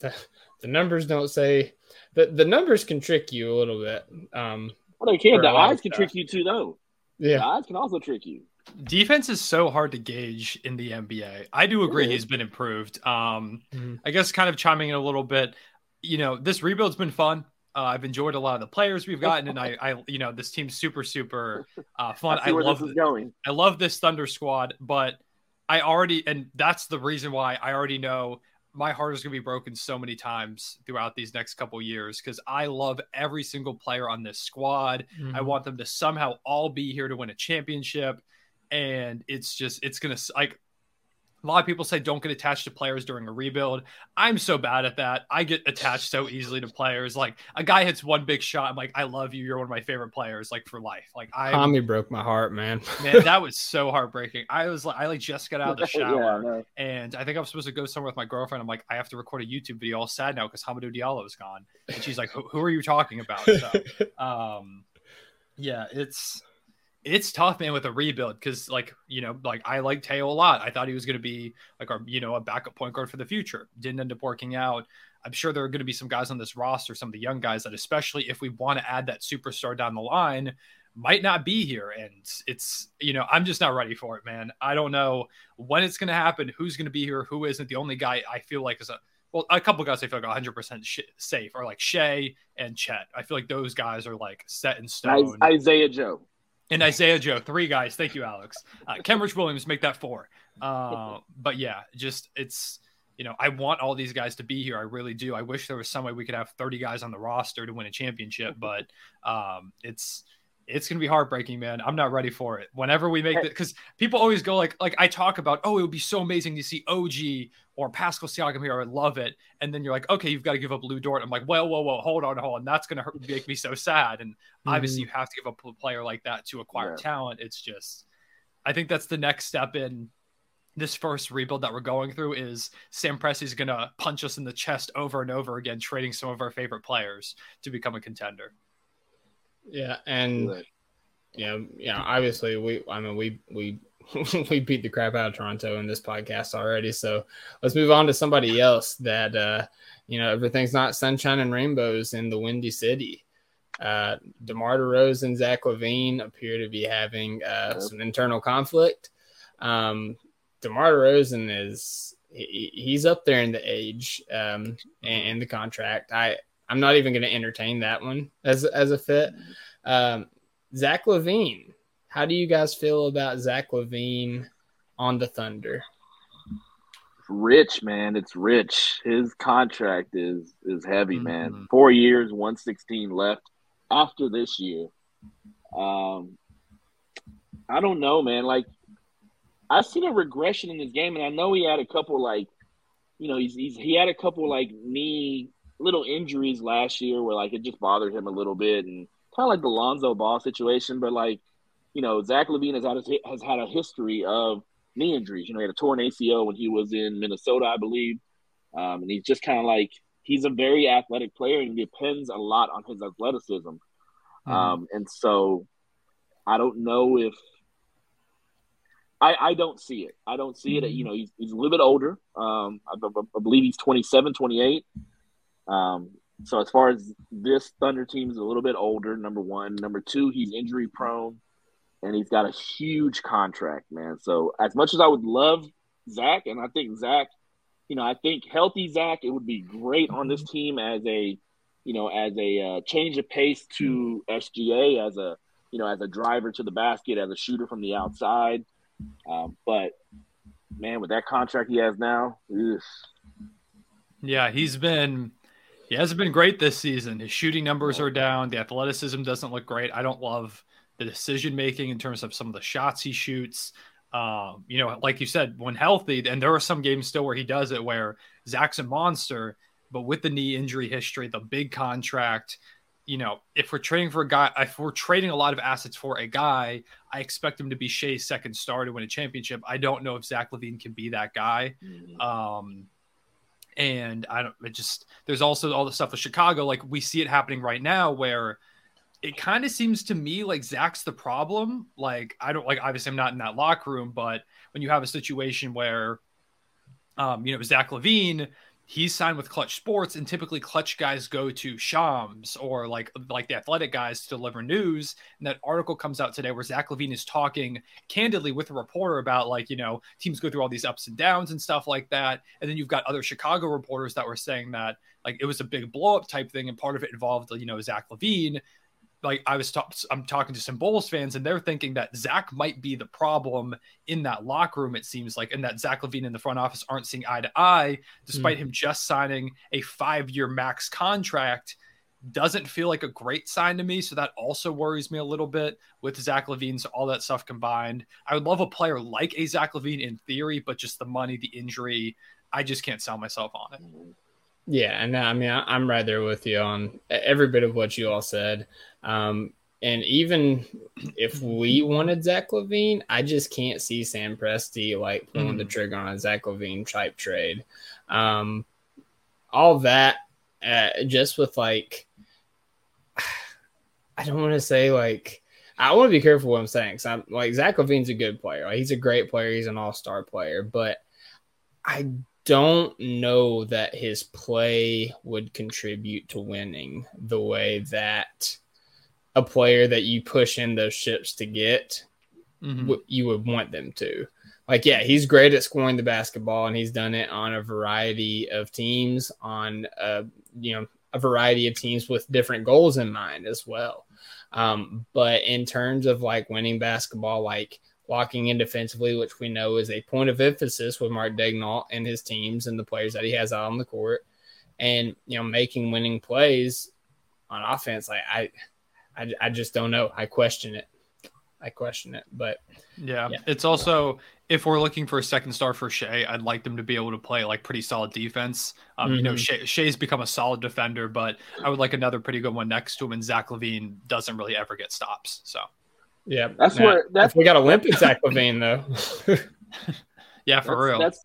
the, the numbers don't say the, the numbers can trick you a little bit. Um, Well, they can. For The a eyes can trick you too, though. The yeah. eyes can also trick you. Defense is so hard to gauge in the NBA. I do agree It is. he's been improved. Um, Mhm. I guess kind of chiming in a little bit. You know, this rebuild's been fun. Uh, I've enjoyed a lot of the players we've gotten, and I, I, you know, this team's super, super uh, [LAUGHS] fun. I see I where love, this is going. I love this Thunder squad, but I already, and that's the reason why I already know my heart is going to be broken so many times throughout these next couple years because I love every single player on this squad. I want them to somehow all be here to win a championship. And it's just, it's going to, like, a lot of people say don't get attached to players during a rebuild. I'm so bad at that. I get attached so easily to players. Like, a guy hits one big shot. I'm like, I love you. You're one of my favorite players, like, for life. Like, I, Tommy broke my heart, man. [LAUGHS] man, that was [LAUGHS] so heartbreaking. I was like, I like just got out of the shower. I know. And I think I'm supposed to go somewhere with my girlfriend. I'm like, I have to record a YouTube video all sad now because Hamadou Diallo is gone. And she's like, who, who are you talking about? So, [LAUGHS] um, yeah, it's it's tough, man, with a rebuild because, like, you know, like I like Theo a lot. I thought he was going to be like our, you know, a backup point guard for the future. Didn't end up working out. I'm sure there are going to be some guys on this roster, some of the young guys that, especially if we want to add that superstar down the line, might not be here. And it's, you know, I'm just not ready for it, man. I don't know when it's going to happen, who's going to be here, who isn't. The only guy I feel like is a, well, a couple guys I feel like 100% sh- safe are like Shai and Chet. I feel like those guys are like set in stone. Isaiah Joe. And Isaiah Joe, three guys. Thank you, Alex. Uh, Williams, make that four. Uh, but yeah, just it's you know I want all these guys to be here. I really do. I wish there was some way we could have 30 guys on the roster to win a championship, but um, it's it's gonna be heartbreaking, man. I'm not ready for it. Whenever we make it, because people always go like like I talk about, oh, it would be so amazing to see OG or Pascal Siakam here. I would love it. And then you're like, okay, you've got to give up Lu Dort. I'm like, well, whoa, whoa, hold on, hold on. That's gonna hurt, make me so sad. And obviously, mm-hmm. you have to give up a player like that to acquire Yeah. talent. It's just, I think that's the next step in this first rebuild that we're going through is Sam Presti's going to punch us in the chest over and over again, trading some of our favorite players to become a contender. Yeah, and Right. yeah, know, obviously we I mean we we [LAUGHS] we beat the crap out of Toronto in this podcast already. So let's move on to somebody else that uh you know everything's not sunshine and rainbows in the Windy City. Uh DeMar DeRozan and Zach LaVine appear to be having uh Yep. some internal conflict. Um DeMar DeRozan is he, he's up there in the age um and, and the contract. I I'm not even going to entertain that one as as a fit. Um, Zach LaVine, how do you guys feel about Zach LaVine on the Thunder? rich, man. It's rich. His contract is is heavy, man. Mhm. Four years, one sixteen left after this year. Um, I don't know, man. Like I've seen a regression in his game, and I know he had a couple like, you know, he's, he's he had a couple like knee little injuries last year where like it just bothered him a little bit, and kind of like the Lonzo Ball situation. But like, you know, Zach LaVine has had a, has had a history of knee injuries. You know, he had a torn ACL when he was in Minnesota, I believe. Um, and he's just kind of like he's a very athletic player and depends a lot on his athleticism. Um, and so I don't know if I, I don't see it. I don't see it. You know, he's, he's a little bit older. Um, I, I- I believe he's 27, 28. Um, so as far as this Thunder team is a little bit older, number one. Number two, he's injury prone and he's got a huge contract, man. So as much as I would love Zach, and I think Zach, you know, I think healthy Zach, it would be great on this team as a, you know, as a uh, change of pace to SGA, as a, you know, as a driver to the basket, as a shooter from the outside. Um, but man, with that contract he has now, ugh. Yeah, he's been he hasn't been great this season. His shooting numbers are down. The athleticism doesn't look great. I don't love the decision making in terms of some of the shots he shoots. Um, you know, like you said, when healthy, and there are some games still where he does it where Zach's a monster, but with the knee injury history, the big contract, you know, if we're trading for a guy, if we're trading a lot of assets for a guy, I expect him to be Shai's second star to win a championship. I don't know if Zach LaVine can be that guy. Um, and I don't, it just, there's also all the stuff with Chicago. Like we see it happening right now where it kind of seems to me like Zach's the problem. Like, I don't like, obviously, I'm not in that locker room, but when you have a situation where, um, you know, Zach LaVine, he's signed with Clutch Sports, and typically Clutch guys go to Shams or like like the athletic guys to deliver news. And that article comes out today where Zach LaVine is talking candidly with a reporter about like you know teams go through all these ups and downs and stuff like that. And then you've got other Chicago reporters that were saying that like it was a big blow up type thing, and part of it involved you know Zach LaVine like I was ta- I'm talking to some Bulls fans and they're thinking that Zach might be the problem in that locker room. It seems like, and that Zach LaVine in the front office aren't seeing eye to eye, despite hmm. him just signing a five year max contract. Doesn't feel like a great sign to me. So that also worries me a little bit with Zach LaVine. So all that stuff combined, I would love a player like a Zach LaVine in theory, but just the money, the injury, I just can't sell myself on it. Mm-hmm. Yeah, and I mean I, I'm right there with you on every bit of what you all said. Um, and even if we wanted Zach LaVine, I just can't see Sam Presti like pulling the trigger on a Zach LaVine type trade. Um, all that uh, just with like, [SIGHS] I don't want to say like. I want to be careful what I'm saying because I'm like Zach LaVine's a good player. Like, he's a great player. He's an all star player, but I don't know that his play would contribute to winning the way that a player that you push in those ships to get Mhm. w- you would want them to. Like, yeah, he's great at scoring the basketball, and he's done it on a variety of teams, on uh, you know a variety of teams with different goals in mind as well. Um, but in terms of like winning basketball, like locking in defensively, which we know is a point of emphasis with Mark Daigneault and his teams and the players that he has out on the court, and you know making winning plays on offense, like I, I, I just don't know. I question it. I question it, but Yeah. Yeah. It's also if we're looking for a second star for Shai, I'd like them to be able to play like pretty solid defense. Um, You know, Mhm. Shai, Shai's become a solid defender, but I would like another pretty good one next to him. And Zach LaVine doesn't really ever get stops. So yeah, That's Now, where- that's- we got Olympic Zach LaVine though. [LAUGHS] Yeah, for that's, real. That's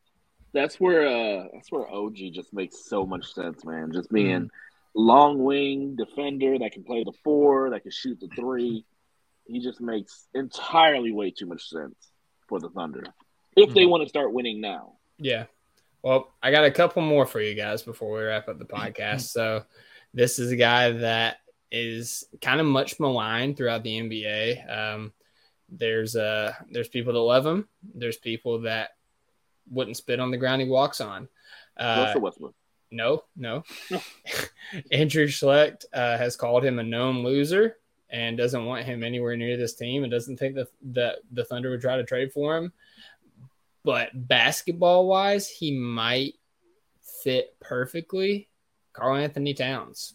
that's where uh that's where OG just makes so much sense, man. Just being Mm. long wing defender that can play the four, that can shoot the three. He just makes entirely way too much sense for the Thunder if Mm-hmm. they want to start winning now. Yeah. Well, I got a couple more for you guys before we wrap up the podcast. [LAUGHS] so, this is a guy that is kind of much maligned throughout the NBA. Um, there's uh there's people that love him. There's people that wouldn't spit on the ground he walks on. Uh, Russell Westbrook. no, no. [LAUGHS] Andrew Schlecht uh, has called him a known loser and doesn't want him anywhere near this team and doesn't think that the, the Thunder would try to trade for him. But basketball wise, he might fit perfectly. Karl-Anthony Towns.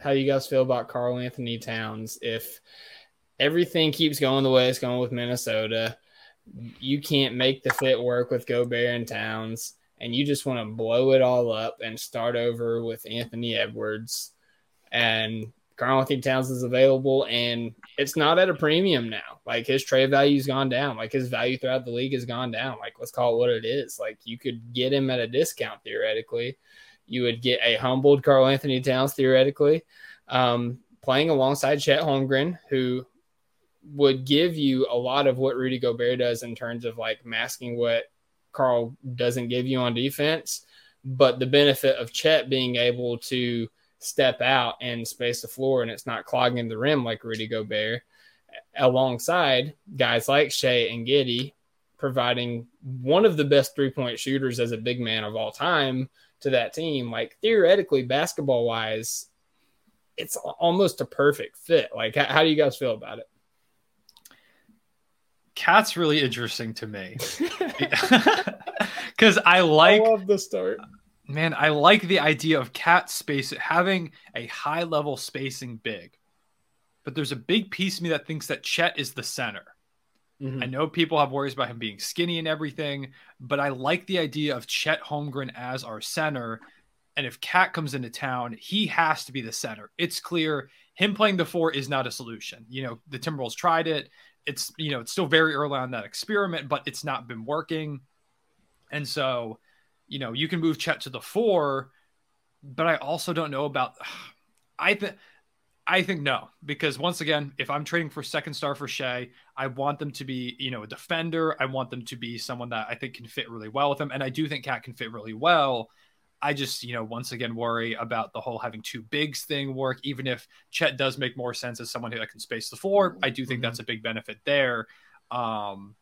How you guys feel about Karl-Anthony Towns if everything keeps going the way it's going with Minnesota? You can't make the fit work with Gobert and Towns and you just want to blow it all up and start over with Anthony Edwards and Karl-Anthony Towns is available and it's not at a premium now. Like his trade value's gone down. Like his value throughout the league has gone down. Like let's call it what it is. Like you could get him at a discount theoretically. You would get a humbled Karl-Anthony Towns theoretically, um, playing alongside Chet Holmgren, who would give you a lot of what Rudy Gobert does in terms of like masking what Carl doesn't give you on defense, but the benefit of Chet being able to step out and space the floor and it's not clogging the rim like Rudy Gobert, alongside guys like Shai and Giddey, providing one of the best three point shooters as a big man of all time to that team. Like theoretically, basketball wise, it's almost a perfect fit. Like, how, how do you guys feel about it? Cat's really interesting to me [LAUGHS] [LAUGHS] because I like love the start. man, I like the idea of cat space having a high level spacing big. But there's a big piece of me that thinks that Chet is the center. Mhm. I know people have worries about him being skinny and everything, but I like the idea of Chet Holmgren as our center. And if Cat comes into town, he has to be the center. It's clear him playing the four is not a solution. You know, the Timberwolves tried it. It's, you know, it's still very early on that experiment, but it's not been working. And so, you know, you can move Chet to the four, but I also don't know about. [SIGHS] I think. I think no, because once again, if I'm trading for second star for Shai, I want them to be, you know, a defender. I want them to be someone that I think can fit really well with him. And I do think Cat can fit really well. I just, you know, once again worry about the whole having two bigs thing work. Even if Chet does make more sense as someone who that can space the floor, I do think that's a big benefit there. Um,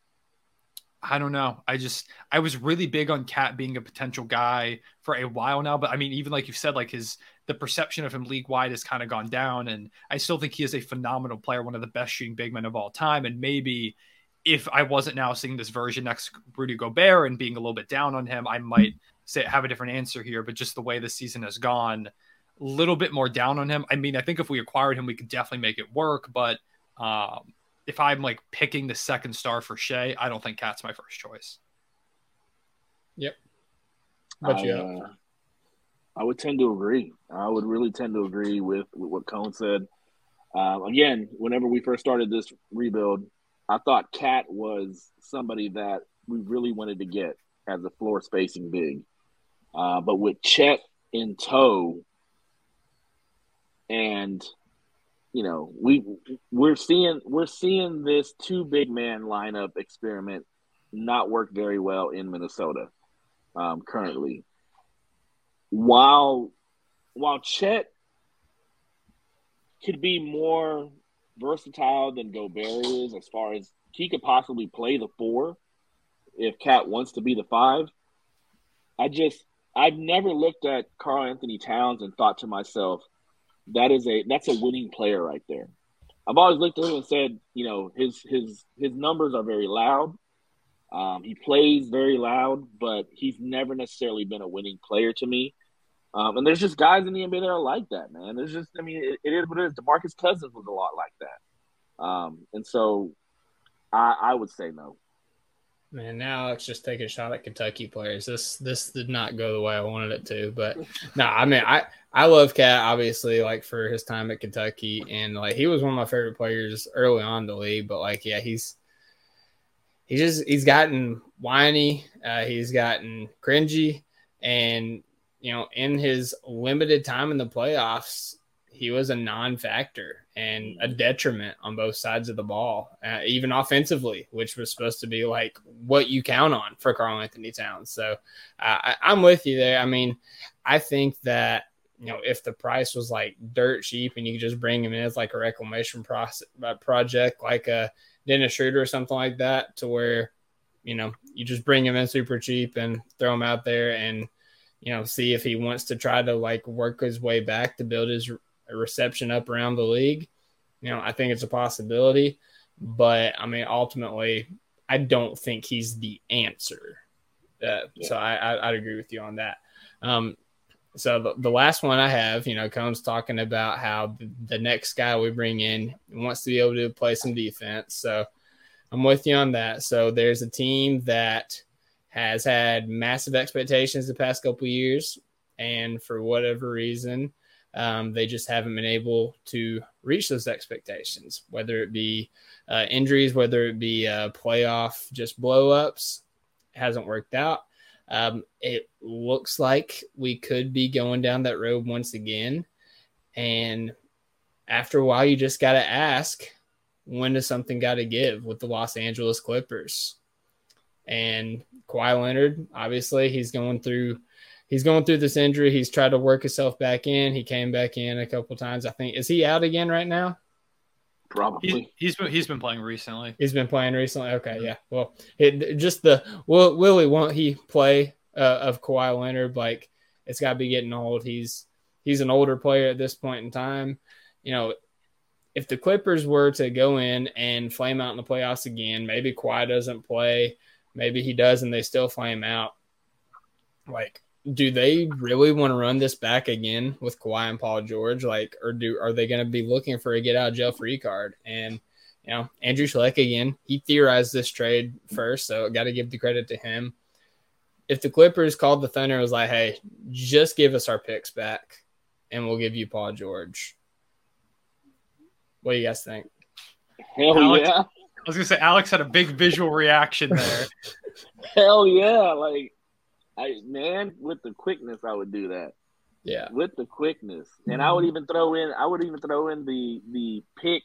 I don't know. I just I was really big on Cat being a potential guy for a while now, but I mean, even like you said, like his the perception of him league wide has kind of gone down, and I still think he is a phenomenal player, one of the best shooting big men of all time. And maybe if I wasn't now seeing this version next Rudy Gobert and being a little bit down on him, I might say have a different answer here. But just the way the season has gone, a little bit more down on him. I mean, I think if we acquired him, we could definitely make it work, but um, if I'm like picking the second star for Shai, I don't think Cat's my first choice. Yep. But I, yeah, uh, I would tend to agree. I would really tend to agree with, with what Cone said. Um, again, whenever we first started this rebuild, I thought Cat was somebody that we really wanted to get as a floor spacing big. Uh, but with Chet in tow, and you know we we're seeing we're seeing this two big man lineup experiment not work very well in Minnesota um, currently. While while Chet could be more versatile than Gobert is, as far as he could possibly play the four if Cat wants to be the five. I just I've never looked at Karl-Anthony Towns and thought to myself, that is a that's a winning player right there. I've always looked at him and said, you know, his his his numbers are very loud. Um, he plays very loud, but he's never necessarily been a winning player to me. Um, and there's just guys in the NBA that are like that, man. There's just, I mean, it, it is what it is. Demarcus Cousins was a lot like that. Um, and so I, I would say no. Man, now Alex just taking a shot at Kentucky players. This this did not go the way I wanted it to, but [LAUGHS] no, I mean I I love Cat obviously like for his time at Kentucky and like he was one of my favorite players early on in the league, but like yeah, he's he just he's gotten whiny, uh, he's gotten cringy, and you know, in his limited time in the playoffs, he was a non-factor and a detriment on both sides of the ball, uh, even offensively, which was supposed to be like what you count on for Karl-Anthony Towns. So uh, I, I'm with you there. I mean, I think that you know if the price was like dirt cheap and you could just bring him in as like a reclamation process, uh, project, like a Dennis Schroeder or something like that, to where you know you just bring him in super cheap and throw him out there and you know see if he wants to try to like work his way back to build his reception up around the league. You know, I think it's a possibility, but I mean, ultimately, I don't think he's the answer. Uh, yeah. So I, I, would agree with you on that. Um, so the, the last one I have, you know, comes talking about how the, the next guy we bring in wants to be able to play some defense. So I'm with you on that. So there's a team that has had massive expectations the past couple years, and for whatever reason, um, they just haven't been able to reach those expectations, whether it be uh, injuries, whether it be uh, playoff just blow ups, hasn't worked out. Um, it looks like we could be going down that road once again. And after a while, you just got to ask when does something got to give with the Los Angeles Clippers? And Kawhi Leonard, obviously, he's going through he's going through this injury. He's tried to work himself back in. He came back in a couple times. I think is he out again right now? Probably. He's, he's been he's been playing recently. He's been playing recently. Okay, yeah. Well, it just the will Willie won't he play uh, of Kawhi Leonard? Like it's got to be getting old. He's he's an older player at this point in time. You know, if the Clippers were to go in and flame out in the playoffs again, maybe Kawhi doesn't play. Maybe he does, and they still flame out. Like do they really want to run this back again with Kawhi and Paul George? Like, or do are they going to be looking for a get out of jail free card? And you know, Andrew Schleck again, he theorized this trade first, so got to give the credit to him. If the Clippers called the Thunder and was like, "Hey, just give us our picks back, and we'll give you Paul George," what do you guys think? Hell Alex, yeah! I was gonna say Alex had a big visual reaction there. [LAUGHS] Hell yeah! Like I man, with the quickness, I would do that. Yeah, with the quickness, and I would even throw in, I would even throw in the the pick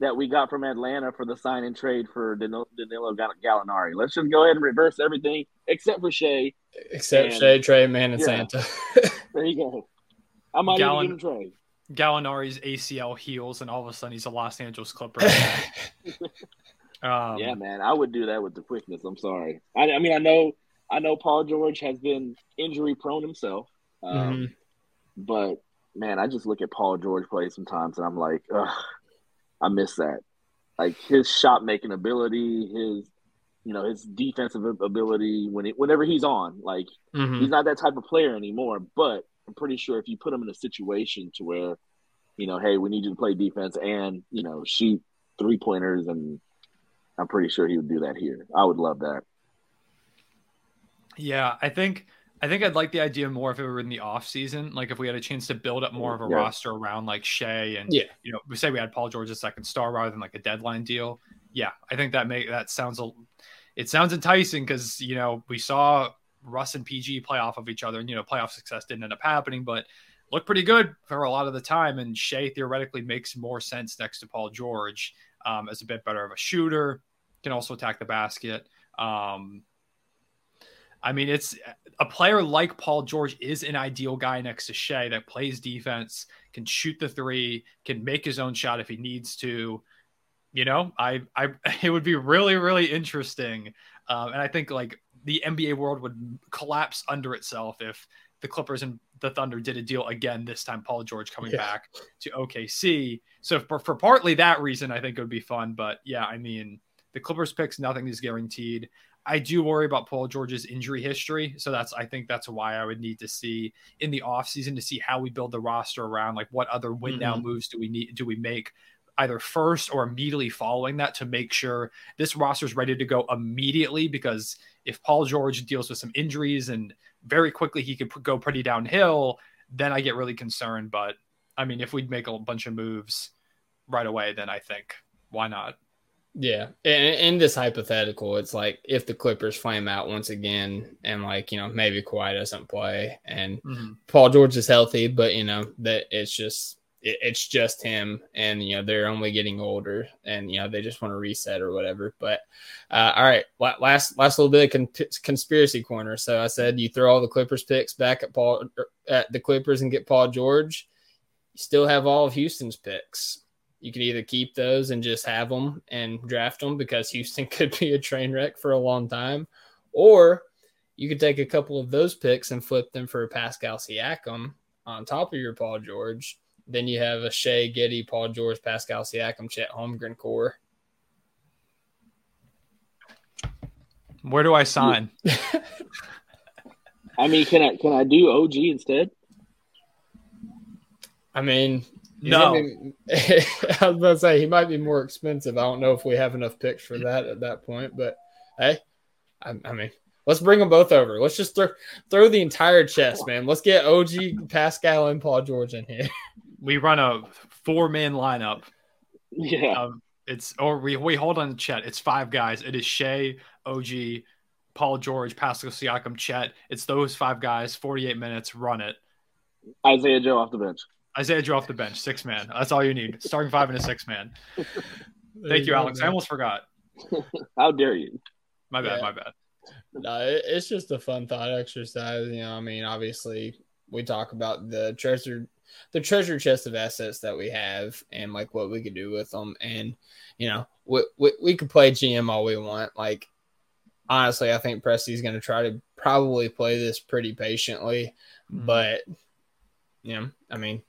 that we got from Atlanta for the sign and trade for Danilo, Danilo Gallinari. Let's just go ahead and reverse everything except for Shai, except and, Shai, Tre, Mann, and yeah. Santa. [LAUGHS] there you go. I might Gallin- even give him Tre. Gallinari's ACL heals, and all of a sudden he's a Los Angeles Clipper. [LAUGHS] [LAUGHS] um, yeah, man, I would do that with the quickness. I'm sorry. I, I mean, I know I know Paul George has been injury prone himself, um, mm-hmm. but man, I just look at Paul George play sometimes, and I'm like, I miss that. Like his shot making ability, his you know his defensive ability when it, whenever he's on, like mm-hmm. he's not that type of player anymore. But I'm pretty sure if you put him in a situation to where, you know, hey, we need you to play defense and you know shoot three pointers, and I'm pretty sure he would do that here. I would love that. Yeah, I think I think I'd like the idea more if it were in the off season, like if we had a chance to build up more of a yeah. roster around like Shai and yeah, you know, we say we had Paul George a second star rather than like a deadline deal. Yeah, I think that make that sounds a it sounds enticing because you know we saw Russ and PG play off of each other, and you know playoff success didn't end up happening, but looked pretty good for a lot of the time. And Shai theoretically makes more sense next to Paul George um, as a bit better of a shooter, can also attack the basket. Um, I mean, it's a player like Paul George is an ideal guy next to Shai that plays defense, can shoot the three, can make his own shot if he needs to. You know, I, I, [LAUGHS] it would be really, really interesting, um, and I think like the NBA world would collapse under itself if the Clippers and the Thunder did a deal again. This time, Paul George coming yeah. back to OKC. So for, for partly that reason, I think it would be fun. But yeah, I mean, the Clippers picks, nothing is guaranteed. I do worry about Paul George's injury history. So that's I think that's why I would need to see in the offseason to see how we build the roster around like what other win now mm-hmm. moves do we need do we make either first or immediately following that to make sure this roster is ready to go immediately because if Paul George deals with some injuries and very quickly he could go pretty downhill, then I get really concerned. But I mean, if we'd make a bunch of moves right away, then I think why not? Yeah, in, in this hypothetical, it's like if the Clippers flame out once again, and like you know maybe Kawhi doesn't play, and Mhm. Paul George is healthy, but you know that it's just it, it's just him, and you know they're only getting older, and you know they just want to reset or whatever. But uh, all right, last last little bit of con- conspiracy corner. So I said you throw all the Clippers picks back at Paul er, at the Clippers and get Paul George. You still have all of Houston's picks. You can either keep those and just have them and draft them because Houston [LAUGHS] could be a train wreck for a long time, or you could take a couple of those picks and flip them for Pascal Siakam on top of your Paul George. Then you have a Shai Giddey, Paul George, Pascal Siakam, Chet Holmgren core. Where do I sign? [LAUGHS] I mean, can I can I do OG instead? I mean, he's No. be- [LAUGHS] I was about to say he might be more expensive. I don't know if we have enough picks for that at that point, but hey, I, I mean, let's bring them both over. Let's just throw throw the entire chest, man. Let's get OG, Pascal, and Paul George in here. [LAUGHS] We run a four man lineup. Yeah, Um, it's or we we hold on to Chet. It's five guys. It is Shai, OG, Paul George, Pascal Siakam, Chet. It's those five guys. Forty eight minutes. Run it. Isaiah Joe off the bench. Isaiah Joe off the bench, six man. That's all you need. Starting five and a six man. [LAUGHS] Thank you, Alex. I almost forgot. [LAUGHS] How dare you? My bad. Yeah. My bad. No, it- it's just a fun thought exercise. You know, I mean, obviously, we talk about the treasure, the treasure chest of assets that we have, and like what we could do with them. And you know, we we, we could play GM all we want. Like, honestly, I think Presti's going to try to probably play this pretty patiently, Mhm. but you know, I mean.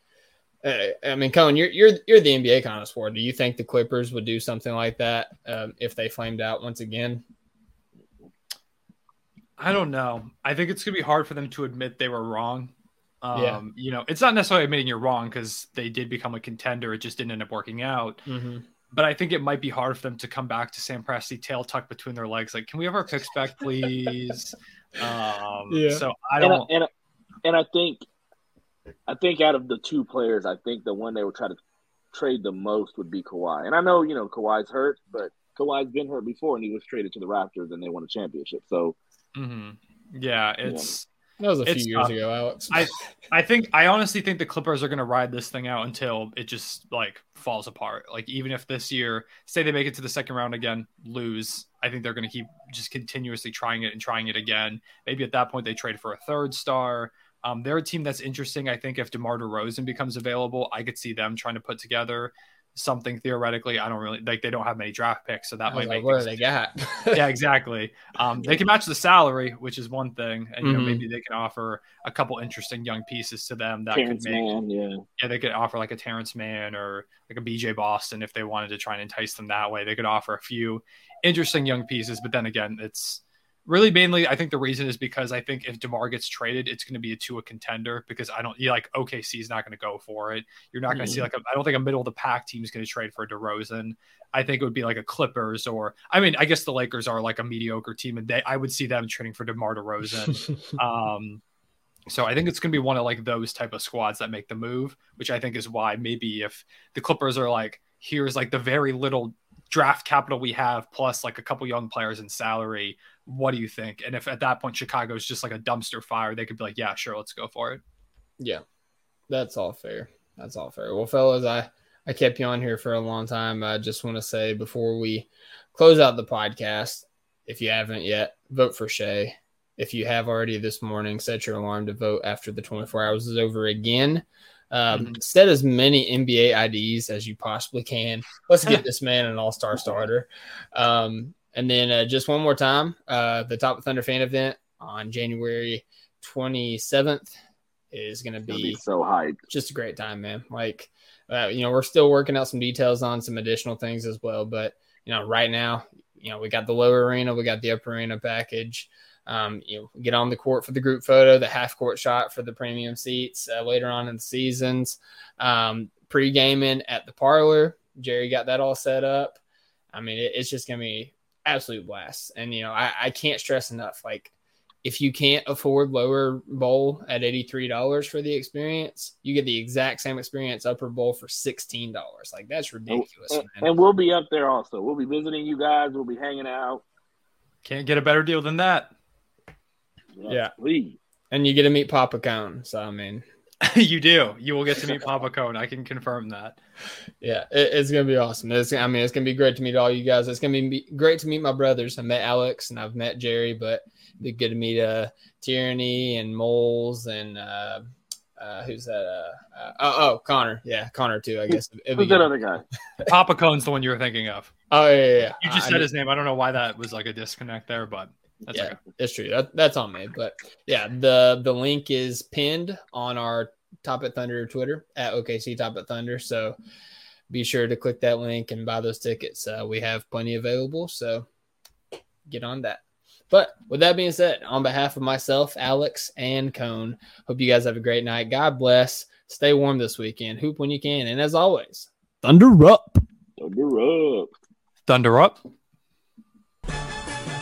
Uh, I mean, Cohen, you're you're you're the NBA connoisseur. Do you think the Clippers would do something like that um, if they flamed out once again? I don't know. I think it's gonna be hard for them to admit they were wrong. Um, Yeah. you know, it's not necessarily admitting you're wrong because they did become a contender. It just didn't end up working out. Mm-hmm. But I think it might be hard for them to come back to Sam Presti tail tucked between their legs. Like, can we have our picks back, please? [LAUGHS] um, Yeah. So I And I, don't. and I, and I think, I think out of the two players, I think the one they would try to trade the most would be Kawhi. And I know you know Kawhi's hurt, but Kawhi's been hurt before, and he was traded to the Raptors, and they won a championship. So Mhm. Yeah, it's. That was a It's few years tough. ago, Alex. I I think I honestly think the Clippers are going to ride this thing out until it just like falls apart. Like even if this year, say they make it to the second round again, lose, I think they're going to keep just continuously trying it and trying it again. Maybe at that point they trade for a third star. Um, they're a team that's interesting. I think if DeMar DeRozan becomes available, I could see them trying to put together something theoretically. I don't really like they don't have many draft picks, so that I might like, make what do they got? [LAUGHS] yeah, exactly. Um, they can match the salary, which is one thing, and you know Mhm. maybe they can offer a couple interesting young pieces to them that Terrence could make. Mann, yeah, Yeah, they could offer like a Terrence Mann or like a BJ Boston if they wanted to try and entice them that way. They could offer a few interesting young pieces, but then again, it's really mainly I think the reason is because I think if Demar gets traded, it's going to be a to a contender because I don't you like OKC is not going to go for it. You're not going to see like a, I don't think a middle of the pack team is going to trade for DeRozan. I think it would be like a Clippers or I mean I guess the Lakers are like a mediocre team and they I would see them trading for DeMar DeRozan. [LAUGHS] um, so I think it's going to be one of like those type of squads that make the move, which I think is why maybe if the Clippers are like, here's like the very little draft capital we have plus like a couple young players in salary, what do you think? And if at that point Chicago is just like a dumpster fire, they could be like, yeah, sure, let's go for it. yeah, that's all fair. That's all fair. Well, fellas, I I kept you on here for a long time. I just want to say before we close out the podcast, if you haven't yet, vote for Shai. If you have already this morning, set your alarm to vote after the 24 hours is over again. Um, Mhm. Set as many NBA IDs as you possibly can. Let's get [LAUGHS] this man an all star starter. Um, and then uh, just one more time uh, the Top of Thunder fan event on January 27th is going to be so hyped. just a great time, man. Like, uh, you know, we're still working out some details on some additional things as well. But, you know, right now, you know, we got the lower arena, we got the upper arena package. Um, you know, get on the court for the group photo, the half court shot for the premium seats uh, later on in the seasons. Um, Pre gaming at the parlor, Jerry got that all set up. I mean, it, it's just gonna be absolute blast. And you know, I, I can't stress enough. Like, if you can't afford lower bowl at $83 for the experience, you get the exact same experience upper bowl for $16. Like that's ridiculous. And, man. and we'll be up there also. We'll be visiting you guys. We'll be hanging out. Can't get a better deal than that. Yeah. Please. and you get to meet Papa Cone. So I mean, [LAUGHS] you do. You will get to meet [LAUGHS] Papa Cone. I can confirm that. yeah, it, it's gonna be awesome. It's, I mean, it's gonna be great to meet all you guys. It's gonna be great to meet my brothers. I met Alex and I've met Jerry, but it'd be good to meet uh Tyranny and Moles and uh, uh who's that? Uh, uh oh, oh Connor. Yeah, Connor too. I guess. It'd be Who's that good. other guy? [LAUGHS] Papa Cone's the one you were thinking of. Oh yeah, yeah, yeah. You just I- said I- his name. I don't know why that was like a disconnect there, but that's yeah, okay. it's true. That, that's on me. But yeah, the the link is pinned on our Top at Thunder Twitter at OKC Top at Thunder. So be sure to click that link and buy those tickets. Uh, we have plenty available, so get on that. But with that being said, on behalf of myself, Alex, and Cone, hope you guys have a great night. God bless. Stay warm this weekend. Hoop when you can. And as always, Thunder up. Thunder up. Thunder up.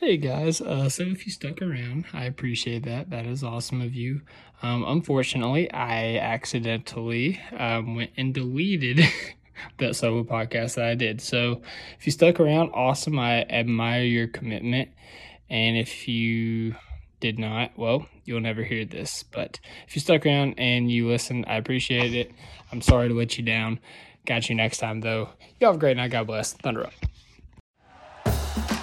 Hey guys, uh, so if you stuck around, I appreciate that. That is awesome of you. Um, unfortunately, I accidentally um, went and deleted [LAUGHS] that solo podcast that I did. So if you stuck around, awesome. I admire your commitment. And if you did not, well, you'll never hear this. But if you stuck around and you listened, I appreciate it. I'm sorry to let you down. Got you next time, though. Y'all have a great night. God bless. Thunder up.